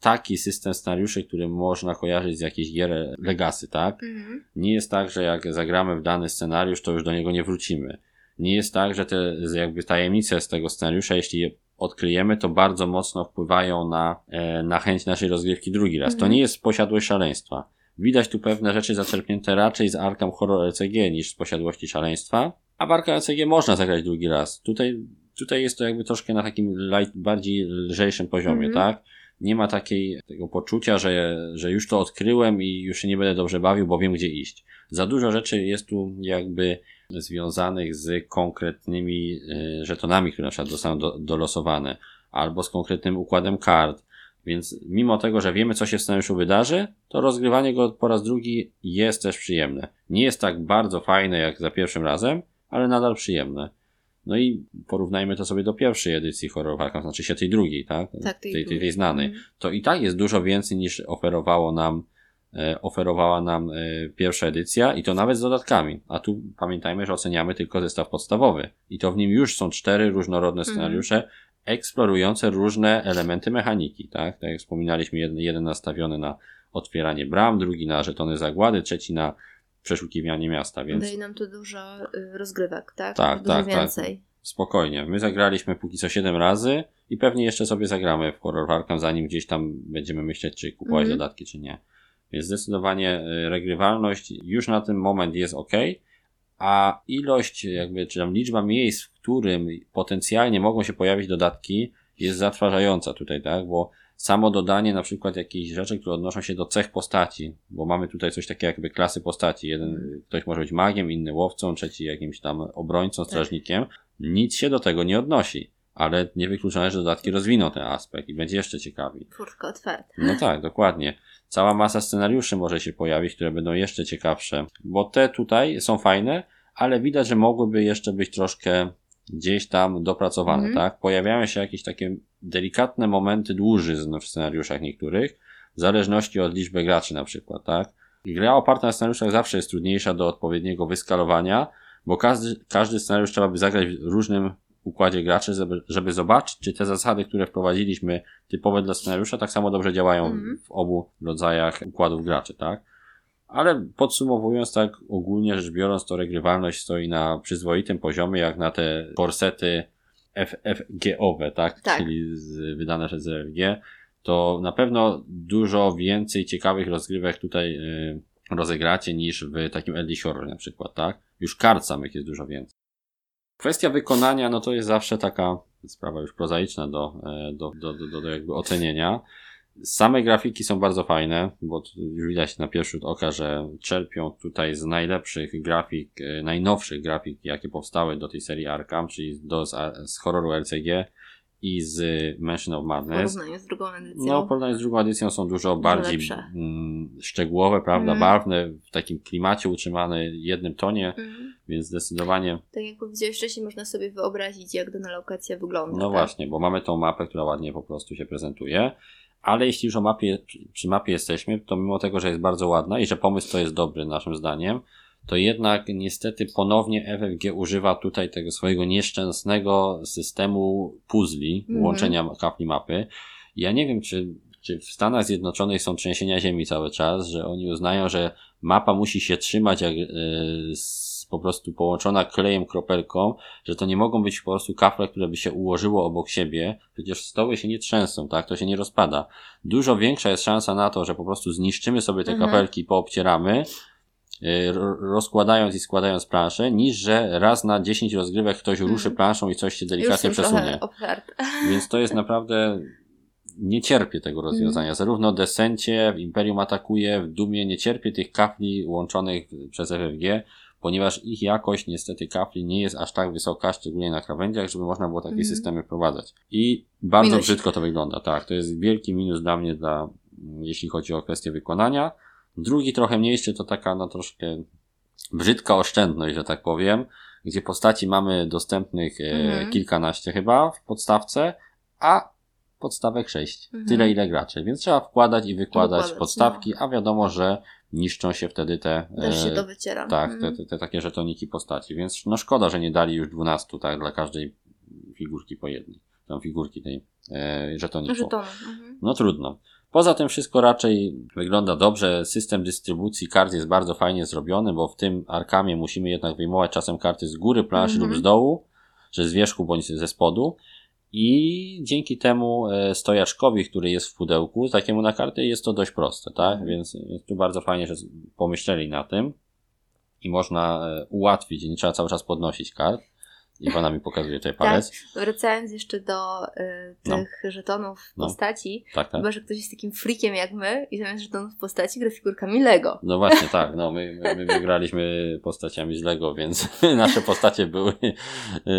taki system scenariuszy, który można kojarzyć z jakiejś gier Legacy, tak? Mhm. Nie jest tak, że jak zagramy w dany scenariusz, to już do niego nie wrócimy. Nie jest tak, że te jakby tajemnice z tego scenariusza, jeśli je odkryjemy, to bardzo mocno wpływają na, e, na chęć naszej rozgrywki drugi raz. To Mhm. nie jest posiadłość szaleństwa. Widać tu pewne rzeczy zaczerpnięte raczej z Arkham Horror LCG niż z posiadłości szaleństwa, a w Arkham LCG można zagrać drugi raz. Tutaj, tutaj jest to jakby troszkę na takim light, bardziej lżejszym poziomie, Mhm. tak? Nie ma takiej, tego poczucia, że, że już to odkryłem i już się nie będę dobrze bawił, bo wiem gdzie iść. Za dużo rzeczy jest tu jakby związanych z konkretnymi y, żetonami, które na przykład zostaną do, dolosowane, albo z konkretnym układem kart. Więc mimo tego, że wiemy, co się w scenariuszu wydarzy, to rozgrywanie go po raz drugi jest też przyjemne. Nie jest tak bardzo fajne jak za pierwszym razem, ale nadal przyjemne. No i porównajmy to sobie do pierwszej edycji Horror Arkham, znaczy się tej drugiej, tak? Tak, tej tej, tej, tej znanej. Mhm. To i tak jest dużo więcej niż oferowało nam, e, oferowała nam e, pierwsza edycja i to nawet z dodatkami. A tu pamiętajmy, że oceniamy tylko zestaw podstawowy. I to w nim już są cztery różnorodne Mhm. scenariusze, eksplorujące różne elementy mechaniki, tak? Tak jak wspominaliśmy, jeden, jeden nastawiony na otwieranie bram, drugi na żetony zagłady, trzeci na przeszukiwanie miasta, więc Daje nam to dużo y, rozgrywek, tak? Tak, Dużo tak, tak. więcej. spokojnie. My zagraliśmy póki co 7 razy i pewnie jeszcze sobie zagramy w Horror Arkham, zanim gdzieś tam będziemy myśleć, czy kupować Mhm. dodatki, czy nie. Więc zdecydowanie y, regrywalność już na ten moment jest ok, a ilość, jakby, czy tam liczba miejsc, w którym potencjalnie mogą się pojawić dodatki, jest zatrważająca tutaj, tak? Bo samo dodanie na przykład jakichś rzeczy, które odnoszą się do cech postaci, bo mamy tutaj coś takiego jakby klasy postaci. Jeden, ktoś może być magiem, inny łowcą, trzeci jakimś tam obrońcą, strażnikiem. Nic się do tego nie odnosi. Ale niewykluczone, że dodatki rozwiną ten aspekt i będzie jeszcze ciekawiej. Furtka otwarta. No tak, dokładnie. Cała masa scenariuszy może się pojawić, które będą jeszcze ciekawsze, bo te tutaj są fajne, ale widać, że mogłyby jeszcze być troszkę gdzieś tam dopracowane, Mhm. tak? Pojawiają się jakieś takie delikatne momenty dłużyzn w scenariuszach niektórych, w zależności od liczby graczy na przykład, tak? I Gra oparta na scenariuszach zawsze jest trudniejsza do odpowiedniego wyskalowania, bo każdy, każdy scenariusz trzeba by zagrać w różnym układzie graczy, żeby, żeby zobaczyć, czy te zasady, które wprowadziliśmy typowe dla scenariusza, tak samo dobrze działają Mhm. w obu rodzajach układów graczy, tak? Ale podsumowując tak ogólnie rzecz biorąc, to regrywalność stoi na przyzwoitym poziomie, jak na te korsety FFG-owe, tak? Tak. Czyli z, wydane przez ZFG, to na pewno dużo więcej ciekawych rozgrywek tutaj y, rozegracie niż w takim Horror na przykład, tak? Już kart samych jest dużo więcej. Kwestia wykonania, no to jest zawsze taka sprawa już prozaiczna do, e, do, do, do, do, do jakby ocenienia. Same grafiki są bardzo fajne, bo widać na pierwszy rzut oka, że czerpią tutaj z najlepszych grafik, e, najnowszych grafik, jakie powstały do tej serii Arkham, czyli do, z, z horroru LCG i z Mansion of W Madness. porównaniu z drugą edycją. No, w porównaniu z drugą edycją są dużo bardziej mm, szczegółowe, prawda, Mhm. barwne, w takim klimacie utrzymane, jednym tonie, Mhm. więc zdecydowanie Tak jak powiedziałeś wcześniej, można sobie wyobrazić, jak dana lokacja wygląda. No tak? właśnie, bo mamy tą mapę, która ładnie po prostu się prezentuje. Ale jeśli już o mapie, przy mapie jesteśmy, to mimo tego, że jest bardzo ładna i że pomysł to jest dobry naszym zdaniem, to jednak niestety ponownie FFG używa tutaj tego swojego nieszczęsnego systemu puzli, Mhm. łączenia kapli mapy. Ja nie wiem, czy, czy w Stanach Zjednoczonych są trzęsienia ziemi cały czas, że oni uznają, że mapa musi się trzymać jak s- po prostu połączona klejem, kropelką, że to nie mogą być po prostu kafle, które by się ułożyło obok siebie. Przecież stoły się nie trzęsą, tak? To się nie rozpada. Dużo większa jest szansa na to, że po prostu zniszczymy sobie te Mhm. kapelki, poobcieramy, y, ro- rozkładając i składając planszę, niż że raz na 10 rozgrywek ktoś Mhm. ruszy planszą i coś się delikatnie przesunie. Więc to jest naprawdę. Nie cierpię tego rozwiązania. Zarówno Desencie, w Imperium atakuje, w Dumie nie cierpię tych kafli łączonych przez FFG, ponieważ ich jakość niestety kafli nie jest aż tak wysoka, szczególnie na krawędziach, żeby można było takie Mhm. systemy wprowadzać. I bardzo Minusik. brzydko to wygląda. Tak, to jest wielki minus dla mnie, dla, jeśli chodzi o kwestię wykonania. Drugi trochę mniejszy to taka no troszkę brzydka oszczędność, że tak powiem, gdzie postaci mamy dostępnych e, Mhm. kilkanaście chyba w podstawce, a podstawek sześć. Mhm. Tyle ile graczy, więc trzeba wkładać i wykładać Wykładać, podstawki, a wiadomo, że niszczą się wtedy te, Też się e, to wyciera. tak, te, Mhm. te, te takie żetoniki postaci, więc no szkoda, że nie dali już 12 tak dla każdej figurki po jednej. tam figurki tej e, żetoniku. Żetonu. Mhm. No trudno. Poza tym wszystko raczej wygląda dobrze. System dystrybucji kart jest bardzo fajnie zrobiony, bo w tym arkamie musimy jednak wyjmować czasem karty z góry planszy Mhm. lub z dołu, czy z wierzchu bądź ze spodu. I dzięki temu e, stojaczkowi, który jest w pudełku, takiemu na karty jest to dość proste, tak? Mhm. Więc tu bardzo fajnie, że pomyśleli na tym i można e, ułatwić, nie trzeba cały czas podnosić kart. Iwana mi pokazuje tutaj palec. Wracając jeszcze do y, No. tych żetonów No. postaci, Tak, tak. chyba, że ktoś jest takim freakiem jak my i zamiast żetonów postaci gra figurkami Lego. No właśnie, tak. No, my, my, my wygraliśmy postaciami z Lego, więc nasze postacie były,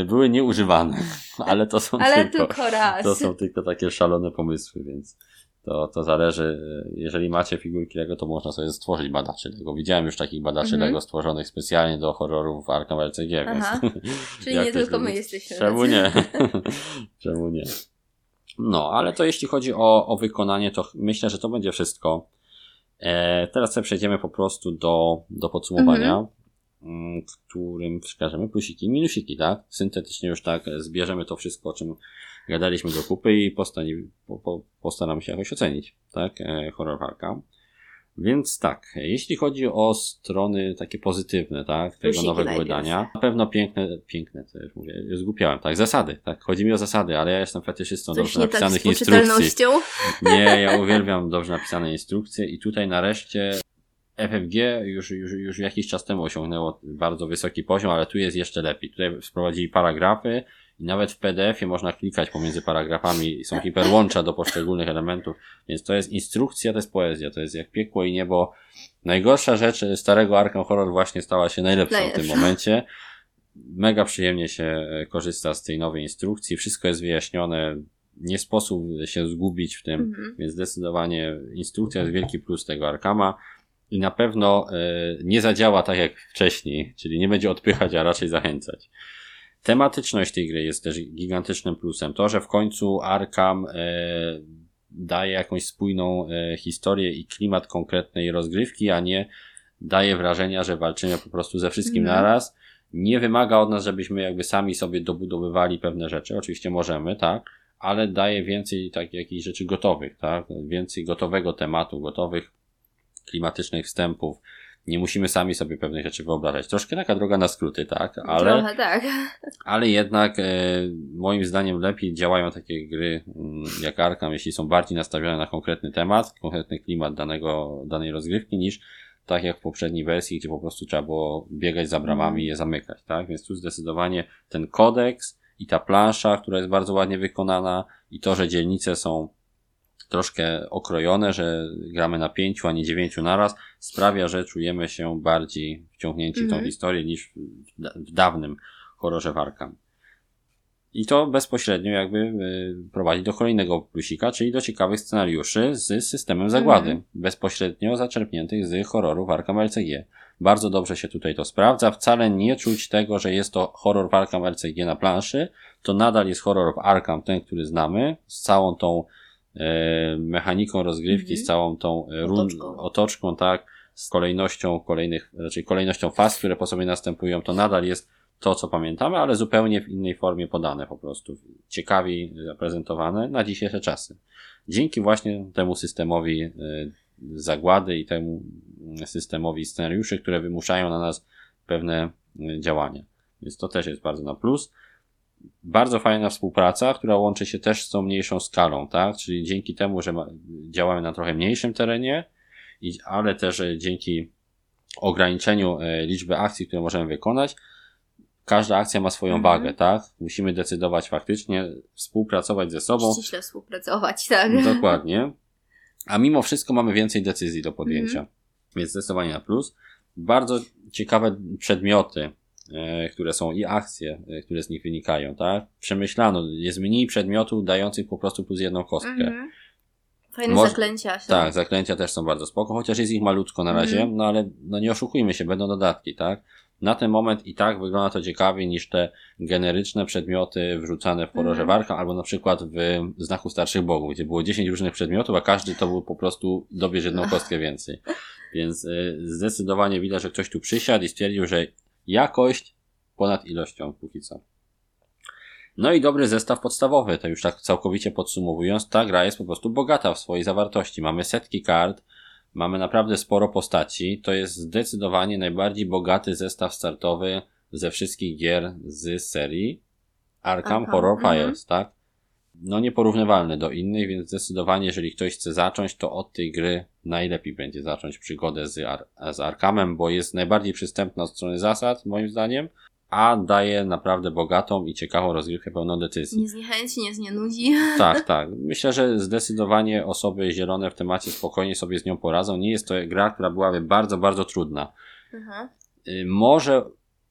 były nieużywane. Ale to są Ale tylko, tylko raz. to są tylko takie szalone pomysły, więc to, to zależy. Jeżeli macie figurki Lego, to można sobie stworzyć badaczy Lego. Widziałem już takich badaczy Mhm. Lego stworzonych specjalnie do horrorów Arkham LCG, więc. Czyli nie tylko my jesteśmy. Czemu nie? Czemu nie? No, ale to jeśli chodzi o, o wykonanie, to myślę, że to będzie wszystko. E, teraz sobie przejdziemy po prostu do, do podsumowania, mm, którym wskażemy plusiki i minusiki, tak? Syntetycznie już tak e, zbierzemy to wszystko, o czym gadaliśmy do kupy i postani, po, po, postaramy się jakoś ocenić, tak? E, horror Arkham. Więc tak, jeśli chodzi o strony takie pozytywne, tak, tego Plusiki nowego najpierw. wydania, na pewno piękne, piękne, to już mówię, zgupiałem, tak, zasady, tak, chodzi mi o zasady, ale ja jestem fetyszystą dobrze nie tak napisanych instrukcji. poczytalnością. Nie, ja uwielbiam dobrze napisane instrukcje i tutaj nareszcie FFG już, już, już jakiś czas temu osiągnęło bardzo wysoki poziom, ale tu jest jeszcze lepiej. Tutaj wprowadzili paragrafy i nawet w PDF-ie można klikać pomiędzy paragrafami i są hiperłącza do poszczególnych elementów, więc to jest instrukcja, to jest poezja, to jest jak piekło i niebo. Najgorsza rzecz starego Arkham Horror właśnie stała się najlepszą w tym momencie. Mega przyjemnie się e, korzysta z tej nowej instrukcji, wszystko jest wyjaśnione, nie sposób się zgubić w tym, Mhm. więc zdecydowanie instrukcja jest wielki plus tego Arkama i na pewno e, nie zadziała tak jak wcześniej, czyli nie będzie odpychać, a raczej zachęcać. Tematyczność tej gry jest też gigantycznym plusem. To, że w końcu Arkham e, daje jakąś spójną e, historię i klimat konkretnej rozgrywki, a nie daje wrażenia, że walczymy po prostu ze wszystkim Mhm. naraz. Nie wymaga od nas, żebyśmy jakby sami sobie dobudowywali pewne rzeczy. Oczywiście możemy, tak, ale daje więcej tak jakichś rzeczy gotowych, tak? Więcej gotowego tematu, gotowych klimatycznych wstępów. Nie musimy sami sobie pewnych rzeczy wyobrażać. Troszkę taka droga na skróty, tak? Ale, Trochę tak. ale jednak e, moim zdaniem lepiej działają takie gry mm, jak Arkham, jeśli są bardziej nastawione na konkretny temat, konkretny klimat danego, danej rozgrywki, niż tak jak w poprzedniej wersji, gdzie po prostu trzeba było biegać za bramami i je zamykać, tak? Więc tu zdecydowanie ten kodeks i ta plansza, która jest bardzo ładnie wykonana i to, że dzielnice są troszkę okrojone, że gramy na pięciu, a nie dziewięciu naraz, sprawia, że czujemy się bardziej wciągnięci w tą Mhm. historię niż w, da- w dawnym horrorze Warkam. I to bezpośrednio jakby y, prowadzi do kolejnego plusika, czyli do ciekawych scenariuszy z systemem zagłady, Mhm. bezpośrednio zaczerpniętych z horroru Arkham LCG. Bardzo dobrze się tutaj to sprawdza, wcale nie czuć tego, że jest to horror Arkham LCG na planszy, to nadal jest horror w Arkham, ten, który znamy, z całą tą mechaniką rozgrywki, Mhm. z całą tą e, Otoczką. otoczką, tak, z kolejnością kolejnych, raczej kolejnością faz, które po sobie następują, to nadal jest to, co pamiętamy, ale zupełnie w innej formie podane po prostu. Ciekawi zaprezentowane na dzisiejsze czasy. Dzięki właśnie temu systemowi e, zagłady i temu mm, systemowi scenariuszy, które wymuszają na nas pewne e, działania. Więc to też jest bardzo na plus. Bardzo fajna współpraca, która łączy się też z tą mniejszą skalą, tak? Czyli dzięki temu, że działamy na trochę mniejszym terenie, ale też e, dzięki ograniczeniu e, liczby akcji, które możemy wykonać, każda akcja ma swoją Mhm. wagę, tak? Musimy decydować faktycznie, współpracować ze sobą. Ściśle współpracować, tak. Dokładnie. A mimo wszystko mamy więcej decyzji do podjęcia. Mhm. Więc zdecydowanie na plus. Bardzo ciekawe przedmioty, które są i akcje, e, które z nich wynikają, tak? Przemyślano, jest mniej przedmiotów dających po prostu plus jedną kostkę. Mhm. Fajne Moż- zaklęcia są. Tak, zaklęcia też są bardzo spoko, chociaż jest ich malutko na razie, Mhm. no ale no nie oszukujmy się, będą dodatki, tak? Na ten moment i tak wygląda to ciekawiej niż te generyczne przedmioty wrzucane w horrorze Mhm. Warka, albo na przykład w Znaku Starszych Bogów, gdzie było 10 różnych przedmiotów, a każdy to był po prostu dobierz jedną kostkę więcej. Więc y, zdecydowanie widać, że ktoś tu przysiadł i stwierdził, że jakość ponad ilością póki co. No i dobry zestaw podstawowy, to już tak całkowicie podsumowując, ta gra jest po prostu bogata w swojej zawartości. Mamy setki kart, mamy naprawdę sporo postaci, to jest zdecydowanie najbardziej bogaty zestaw startowy ze wszystkich gier z serii Arkham Arkham, Horror mhm. Files, tak? No nieporównywalny do innych, więc zdecydowanie jeżeli ktoś chce zacząć, to od tej gry najlepiej będzie zacząć przygodę z, Ar z Arkhamem, bo jest najbardziej przystępna od strony zasad, moim zdaniem, a daje naprawdę bogatą i ciekawą rozgrywkę pełną decyzji. Nie zniechęci, nie znienudzi. Tak, tak. Myślę, że zdecydowanie osoby zielone w temacie spokojnie sobie z nią poradzą. Nie jest to gra, która byłaby bardzo, bardzo trudna. Aha. Y, Może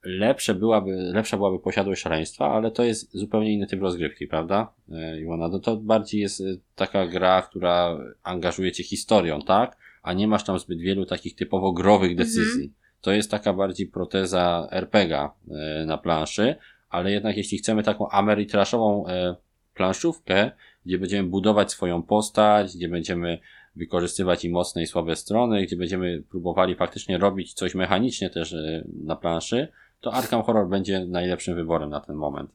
lepsze byłaby, lepsza byłaby posiadłość szaleństwa, ale to jest zupełnie inny typ rozgrywki, prawda? Y, Iwona, no to bardziej jest y, taka gra, która angażuje cię historią, tak? A nie masz tam zbyt wielu takich typowo growych decyzji. To jest taka bardziej proteza RPGa y, na planszy, ale jednak jeśli chcemy taką ameritraszową planszówkę, gdzie będziemy budować swoją postać, gdzie będziemy wykorzystywać i mocne i słabe strony, gdzie będziemy próbowali faktycznie robić coś mechanicznie też na planszy, to Arkham Horror będzie najlepszym wyborem na ten moment.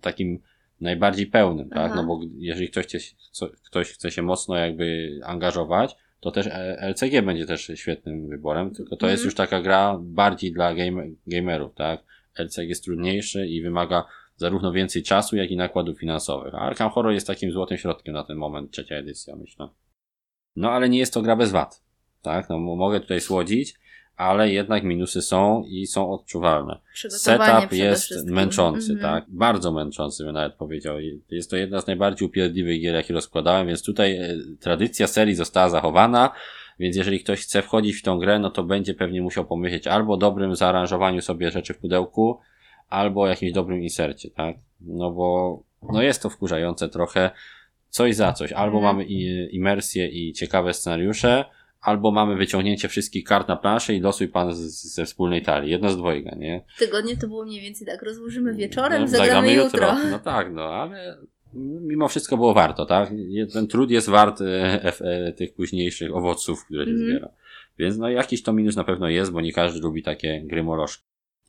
Takim najbardziej pełnym, tak? Aha. No bo jeżeli ktoś chce, co- ktoś chce się mocno jakby angażować, to też e, LCG będzie też świetnym wyborem, tylko to jest Mhm. już taka gra bardziej dla game, gamerów, tak? LCG jest trudniejszy i wymaga zarówno więcej czasu, jak i nakładów finansowych. A Arkham Horror jest takim złotym środkiem na ten moment, trzecia edycja, myślę. No ale nie jest to gra bez wad, tak? No mo- mogę tutaj słodzić, ale jednak minusy są i są odczuwalne. Setup jest wszystkim. męczący, Mhm. tak? Bardzo męczący bym nawet powiedział. Jest to jedna z najbardziej upierdliwych gier, jakie rozkładałem, więc tutaj e, tradycja serii została zachowana, więc jeżeli ktoś chce wchodzić w tą grę, no to będzie pewnie musiał pomyśleć albo o dobrym zaaranżowaniu sobie rzeczy w pudełku, albo o jakimś dobrym insercie, tak? No bo no jest to wkurzające trochę coś za coś. Albo Mhm. mamy i, imersję i ciekawe scenariusze, albo mamy wyciągnięcie wszystkich kart na planszę i losuj pan z, ze wspólnej talii. Jedno z dwojga, nie? W tygodniu to było mniej więcej tak, rozłożymy wieczorem, No, zagramy jutro. No tak, no ale mimo wszystko było warto, tak? Ten trud jest wart e, e, tych późniejszych owoców, które się Mhm. zbiera. Więc no jakiś to minus na pewno jest, bo nie każdy lubi takie gry morożki.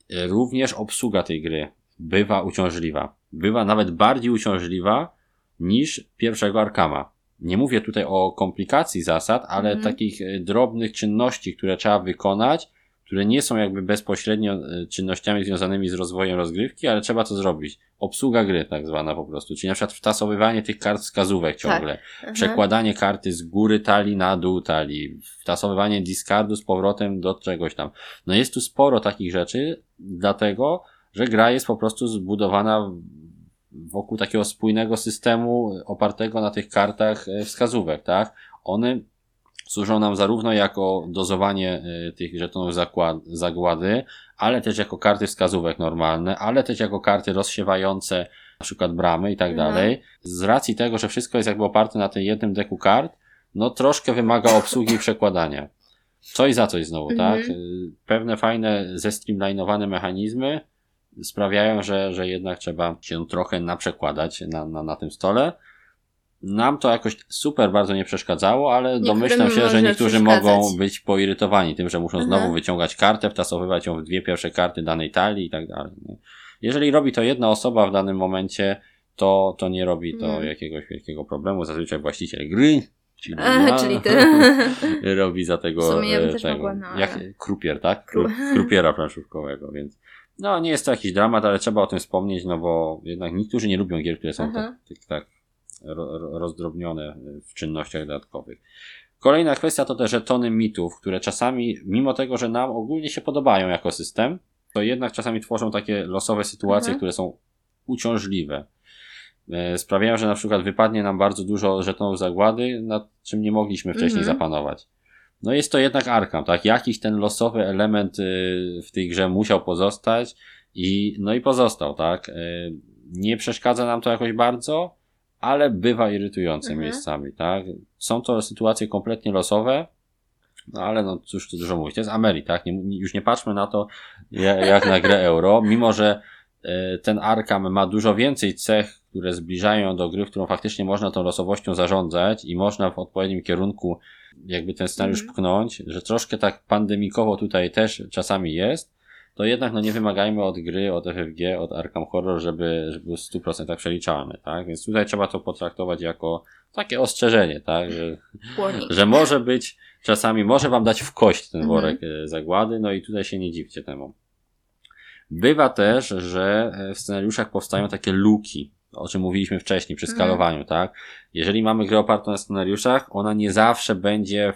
E, Również obsługa tej gry bywa uciążliwa. Bywa nawet bardziej uciążliwa niż pierwszego Arkama. Nie mówię tutaj o komplikacji zasad, ale Mhm. takich e, drobnych czynności, które trzeba wykonać, które nie są jakby bezpośrednio e, czynnościami związanymi z rozwojem rozgrywki, ale trzeba to zrobić. Obsługa gry tak zwana po prostu, czyli na przykład wtasowywanie tych kart wskazówek ciągle, Aha. przekładanie karty z góry talii na dół talii, wtasowywanie discardu z powrotem do czegoś tam. No jest tu sporo takich rzeczy, dlatego, że gra jest po prostu zbudowana wokół takiego spójnego systemu opartego na tych kartach e, wskazówek, tak? One służą nam zarówno jako dozowanie e, tych żetonów zakład, zagłady, ale też jako karty wskazówek normalne, ale też jako karty rozsiewające na przykład bramy i tak Mhm. dalej. Z racji tego, że wszystko jest jakby oparte na tym jednym deku kart, no troszkę wymaga obsługi i przekładania. Coś za coś znowu, Mhm. tak? Pewne fajne, zestreamlinowane mechanizmy sprawiają, że, że jednak trzeba się trochę naprzekładać na, na, na tym stole. Nam to jakoś super bardzo nie przeszkadzało, ale Niektórym domyślam się, że niektórzy mogą być poirytowani tym, że muszą znowu wyciągać kartę, wtasowywać ją w dwie pierwsze karty danej talii i tak dalej. Jeżeli robi to jedna osoba w danym momencie, to, to nie robi to Mhm. jakiegoś wielkiego problemu. Zazwyczaj właściciel gry, czyli, A, ja, czyli ty. robi za tego, W sumie ja bym e, też tego mogła, no, ale- jak krupier, tak? Kru- krupiera planszówkowego, więc no nie jest to jakiś dramat, ale trzeba o tym wspomnieć, no bo jednak niektórzy nie lubią gier, które są Aha. tak, tak, tak ro, ro- rozdrobnione w czynnościach dodatkowych. Kolejna kwestia to te żetony mitów, które czasami, mimo tego, że nam ogólnie się podobają jako system, to jednak czasami tworzą takie losowe sytuacje, Mhm. które są uciążliwe. E, Sprawiają, że na przykład wypadnie nam bardzo dużo żetonów zagłady, nad czym nie mogliśmy wcześniej Mhm. zapanować. No jest to jednak Arkham, tak? Jakiś ten losowy element y, w tej grze musiał pozostać i no i pozostał, tak? Y, Nie przeszkadza nam to jakoś bardzo, ale bywa irytujące Mhm. miejscami, tak? Są to sytuacje kompletnie losowe, no ale no cóż tu dużo mówić. To jest Ameri, tak? Nie, już nie patrzmy na to ja- jak na grę euro, mimo że ten Arkham ma dużo więcej cech, które zbliżają ją do gry, w którą faktycznie można tą losowością zarządzać i można w odpowiednim kierunku jakby ten scenariusz Mhm. pchnąć, że troszkę tak pandemikowo tutaj też czasami jest, to jednak no nie wymagajmy od gry, od FFG, od Arkham Horror, żeby, żeby był w 100% przeliczalny, tak? Więc tutaj trzeba to potraktować jako takie ostrzeżenie, tak? Że, że może być, czasami może wam dać w kość ten mhm. worek mhm. zagłady, no i tutaj się nie dziwcie temu. Bywa też, że w scenariuszach powstają takie luki, o czym mówiliśmy wcześniej przy mhm. skalowaniu, mm. tak? Jeżeli mamy grę opartą na scenariuszach, ona nie zawsze będzie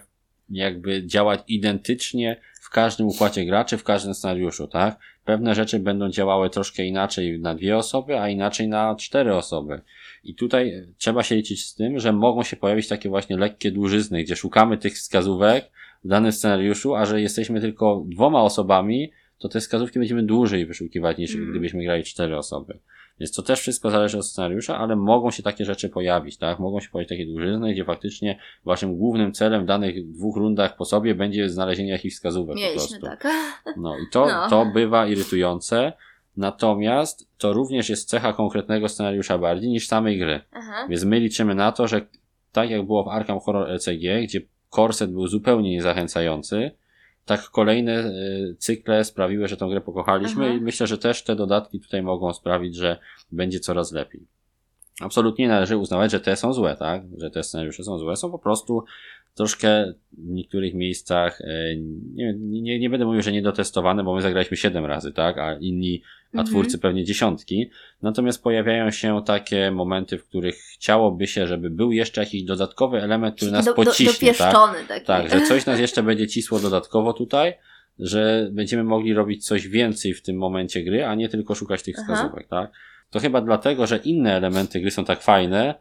jakby działać identycznie w każdym układzie graczy, w każdym scenariuszu, tak? Pewne rzeczy będą działały troszkę inaczej na dwie osoby, a inaczej na cztery osoby. I tutaj trzeba się liczyć z tym, że mogą się pojawić takie właśnie lekkie dłużyzny, gdzie szukamy tych wskazówek w danym scenariuszu, a że jesteśmy tylko dwoma osobami, to te wskazówki będziemy dłużej wyszukiwać niż mm. gdybyśmy grali cztery osoby. Więc to też wszystko zależy od scenariusza, ale mogą się takie rzeczy pojawić, tak? Mogą się pojawić takie dłużyzny, gdzie faktycznie waszym głównym celem w danych dwóch rundach po sobie będzie znalezienie jakichś wskazówek Mieliśmy, po prostu. tak. No i to, no. to bywa irytujące. Natomiast to również jest cecha konkretnego scenariusza bardziej niż samej gry. Aha. Więc my liczymy na to, że tak jak było w Arkham Horror LCG, gdzie korset był zupełnie niezachęcający, tak kolejne y, cykle sprawiły, że tą grę pokochaliśmy Aha. i myślę, że też te dodatki tutaj mogą sprawić, że będzie coraz lepiej. Absolutnie należy uznawać, że te są złe, tak? Że te scenariusze są złe. Są po prostu troszkę w niektórych miejscach, e, nie, nie, nie będę mówił, że niedotestowane, bo my zagraliśmy 7 razy, tak, a inni, a mhm. twórcy pewnie dziesiątki. Natomiast pojawiają się takie momenty, w których chciałoby się, żeby był jeszcze jakiś dodatkowy element, który nas do, pociśnie, do, tak? Taki. Tak, że coś nas jeszcze będzie cisło dodatkowo tutaj, że będziemy mogli robić coś więcej w tym momencie gry, a nie tylko szukać tych wskazówek, Aha. tak? To chyba dlatego, że inne elementy gry są tak fajne,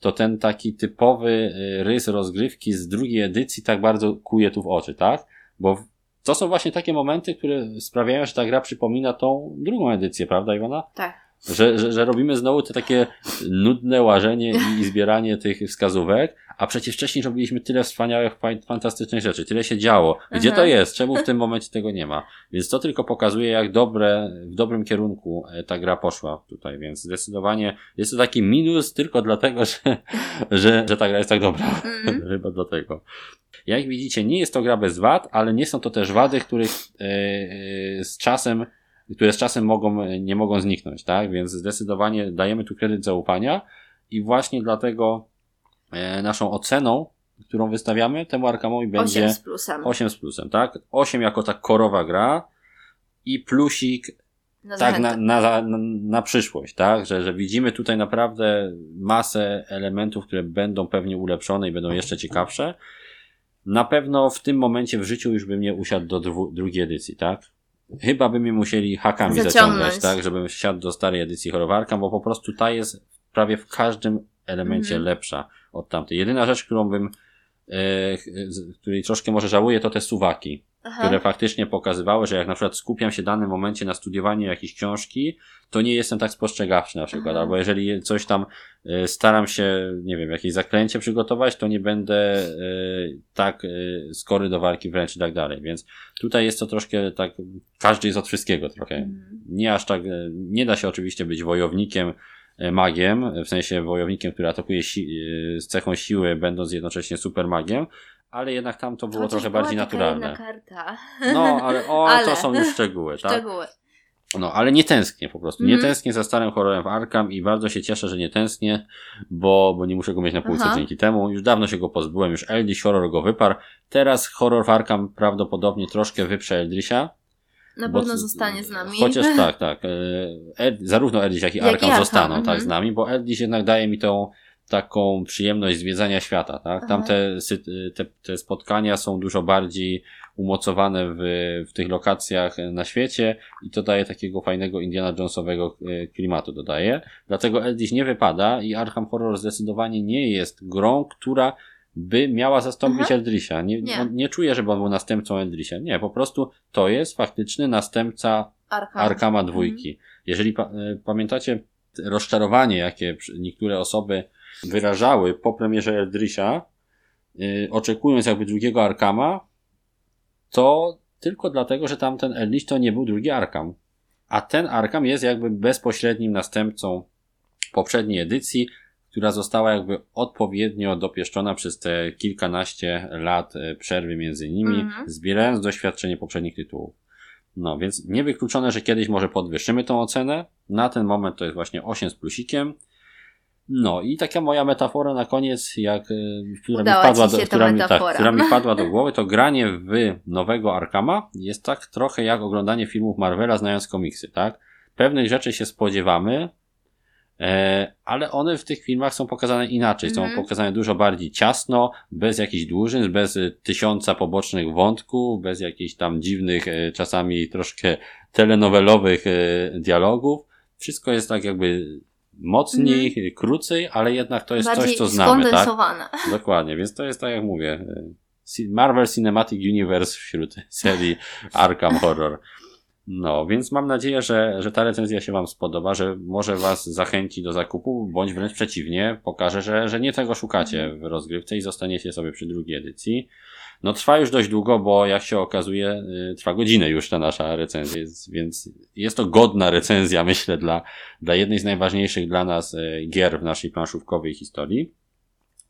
to ten taki typowy y, rys rozgrywki z drugiej edycji tak bardzo kuje tu w oczy, tak? Bo to są właśnie takie momenty, które sprawiają, że ta gra przypomina tą drugą edycję, prawda Iwona? Tak. Że, że, że robimy znowu te takie nudne łażenie i zbieranie tych wskazówek, a przecież wcześniej robiliśmy tyle wspaniałych, fantastycznych rzeczy, tyle się działo. Gdzie to jest? Czemu w tym momencie tego nie ma? Więc to tylko pokazuje, jak dobre, w dobrym kierunku e, ta gra poszła tutaj, więc zdecydowanie jest to taki minus tylko dlatego, że, że, że ta gra jest tak dobra. Mm. Chyba dlatego. Jak widzicie, nie jest to gra bez wad, ale nie są to też wady, których e, e, z czasem które z czasem mogą, nie mogą zniknąć, tak? Więc zdecydowanie dajemy tu kredyt zaufania i właśnie dlatego naszą oceną, którą wystawiamy temu Arkamowi będzie 8 z plusem. 8 z plusem, tak? 8 jako ta korowa gra i plusik na tak na, na, na, przyszłość, tak? Że, że widzimy tutaj naprawdę masę elementów, które będą pewnie ulepszone i będą jeszcze ciekawsze. Na pewno w tym momencie w życiu już bym nie usiadł do dwu, drugiej edycji, tak? Chyba by mnie musieli hakami zaciągnąć, zaciągać, tak? Żebym siadł do starej edycji Horror bo po prostu ta jest prawie w każdym elemencie mhm. lepsza od tamtej. Jedyna rzecz, którą bym, e, której troszkę może żałuję, to te suwaki. Aha. które faktycznie pokazywały, że jak na przykład skupiam się w danym momencie na studiowaniu jakiejś książki, to nie jestem tak spostrzegawczy na przykład, Aha. albo jeżeli coś tam y, staram się, nie wiem, jakieś zaklęcie przygotować, to nie będę y, tak y, skory do walki wręcz i tak dalej, więc tutaj jest to troszkę tak, każdy jest od wszystkiego trochę. Mhm. Nie aż tak, nie da się oczywiście być wojownikiem E, magiem, w sensie wojownikiem, który atakuje si e, z cechą siły, będąc jednocześnie super magiem, ale jednak tam to było Chociaż trochę bardziej naturalne. karta. No, ale o, ale... to są już szczegóły, tak? Szczegóły. No, ale nie tęsknię po prostu. Nie mm. tęsknię za starym horrorem w Arkham i bardzo się cieszę, że nie tęsknię, bo, bo nie muszę go mieć na półce Aha. dzięki temu. Już dawno się go pozbyłem, już Eldritch Horror go wyparł. Teraz horror w Arkham prawdopodobnie troszkę wyprze Eldrisha, na pewno zostanie z nami. Chociaż tak, tak. E, Ed, zarówno Eddish, jak i Arkham jak zostaną tak, z mhm. nami, bo Eddish jednak daje mi tą taką przyjemność zwiedzania świata, tak? Tam te, te, te spotkania są dużo bardziej umocowane w, w tych lokacjach na świecie i to daje takiego fajnego Indiana Jonesowego e, klimatu, dodaje. Dlatego Eddish nie wypada i Arkham Horror zdecydowanie nie jest grą, która by miała zastąpić Aha. Eldrisha. Nie, nie. nie czuję, żeby on był następcą Eldrisha. Nie, po prostu to jest faktyczny następca Arkham. Arkama mhm. dwójki. Mhm. Jeżeli pa e, pamiętacie rozczarowanie, jakie niektóre osoby wyrażały po premierze Eldrisha, yy, oczekując jakby drugiego Arkama, to tylko dlatego, że tamten Eldritch to nie był drugi Arkam. A ten Arkam jest jakby bezpośrednim następcą poprzedniej edycji, która została jakby odpowiednio dopieszczona przez te kilkanaście lat e, przerwy między nimi, mhm. zbierając doświadczenie poprzednich tytułów. No, więc niewykluczone, że kiedyś może podwyższymy tą ocenę. Na ten moment to jest właśnie 8 z plusikiem. No i taka moja metafora na koniec, jak, e, która, mi Udała ci do, która, mi, tak, która mi do głowy, to granie w nowego Arkama jest tak trochę jak oglądanie filmów Marvela znając komiksy, tak? Pewnych rzeczy się spodziewamy, ale one w tych filmach są pokazane inaczej. Są Mhm. pokazane dużo bardziej ciasno, bez jakichś dłużyn, bez e, tysiąca pobocznych wątków, bez jakichś tam dziwnych, e, czasami troszkę telenowelowych e, dialogów. Wszystko jest tak jakby mocniej, krócej, ale jednak to jest. Bardziej coś, co znamy, tak? Dokładnie, więc to jest tak jak mówię. e, Marvel Cinematic Universe wśród serii Arkham Horror. No, więc mam nadzieję, że, że ta recenzja się Wam spodoba, że może Was zachęci do zakupu, bądź wręcz przeciwnie, pokaże, że, że nie tego szukacie w rozgrywce i zostaniecie sobie przy drugiej edycji. No, trwa już dość długo, bo jak się okazuje, y, trwa godzinę już ta nasza recenzja, więc jest to godna recenzja, myślę, dla, dla jednej z najważniejszych dla nas y, gier w naszej planszówkowej historii.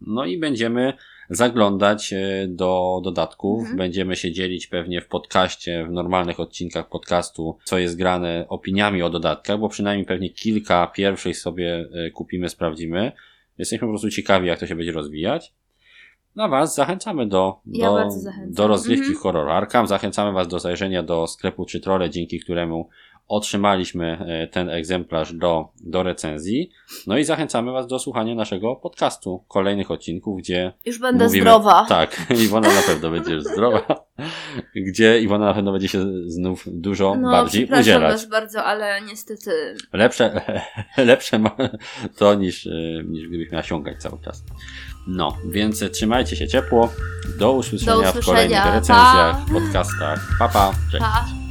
No i będziemy zaglądać e, do dodatków. Mhm. Będziemy się dzielić pewnie w podcaście, w normalnych odcinkach podcastu, co jest grane opiniami o dodatkach, bo przynajmniej pewnie kilka pierwszych sobie e, kupimy, sprawdzimy. Jesteśmy po prostu ciekawi, jak to się będzie rozwijać. Na Was zachęcamy do, Ja do, do rozgrywki Mhm. horror Arkham. Zachęcamy Was do zajrzenia do sklepu Trzy Trole, dzięki któremu otrzymaliśmy e, ten egzemplarz do, do recenzji. No i zachęcamy Was do słuchania naszego podcastu, kolejnych odcinków, gdzie Już będę mówimy, zdrowa. Tak, Iwona na pewno będzie już zdrowa, gdzie Iwona na pewno będzie się znów dużo No, bardziej udzielać. was bardzo, ale niestety Lepsze, lepsze to niż, e, niż gdybyś miała siągać cały czas. No, więc trzymajcie się ciepło. Do usłyszenia, Do w kolejnych usłyszenia. recenzjach, Pa. podcastach. Pa, pa. Cześć. pa.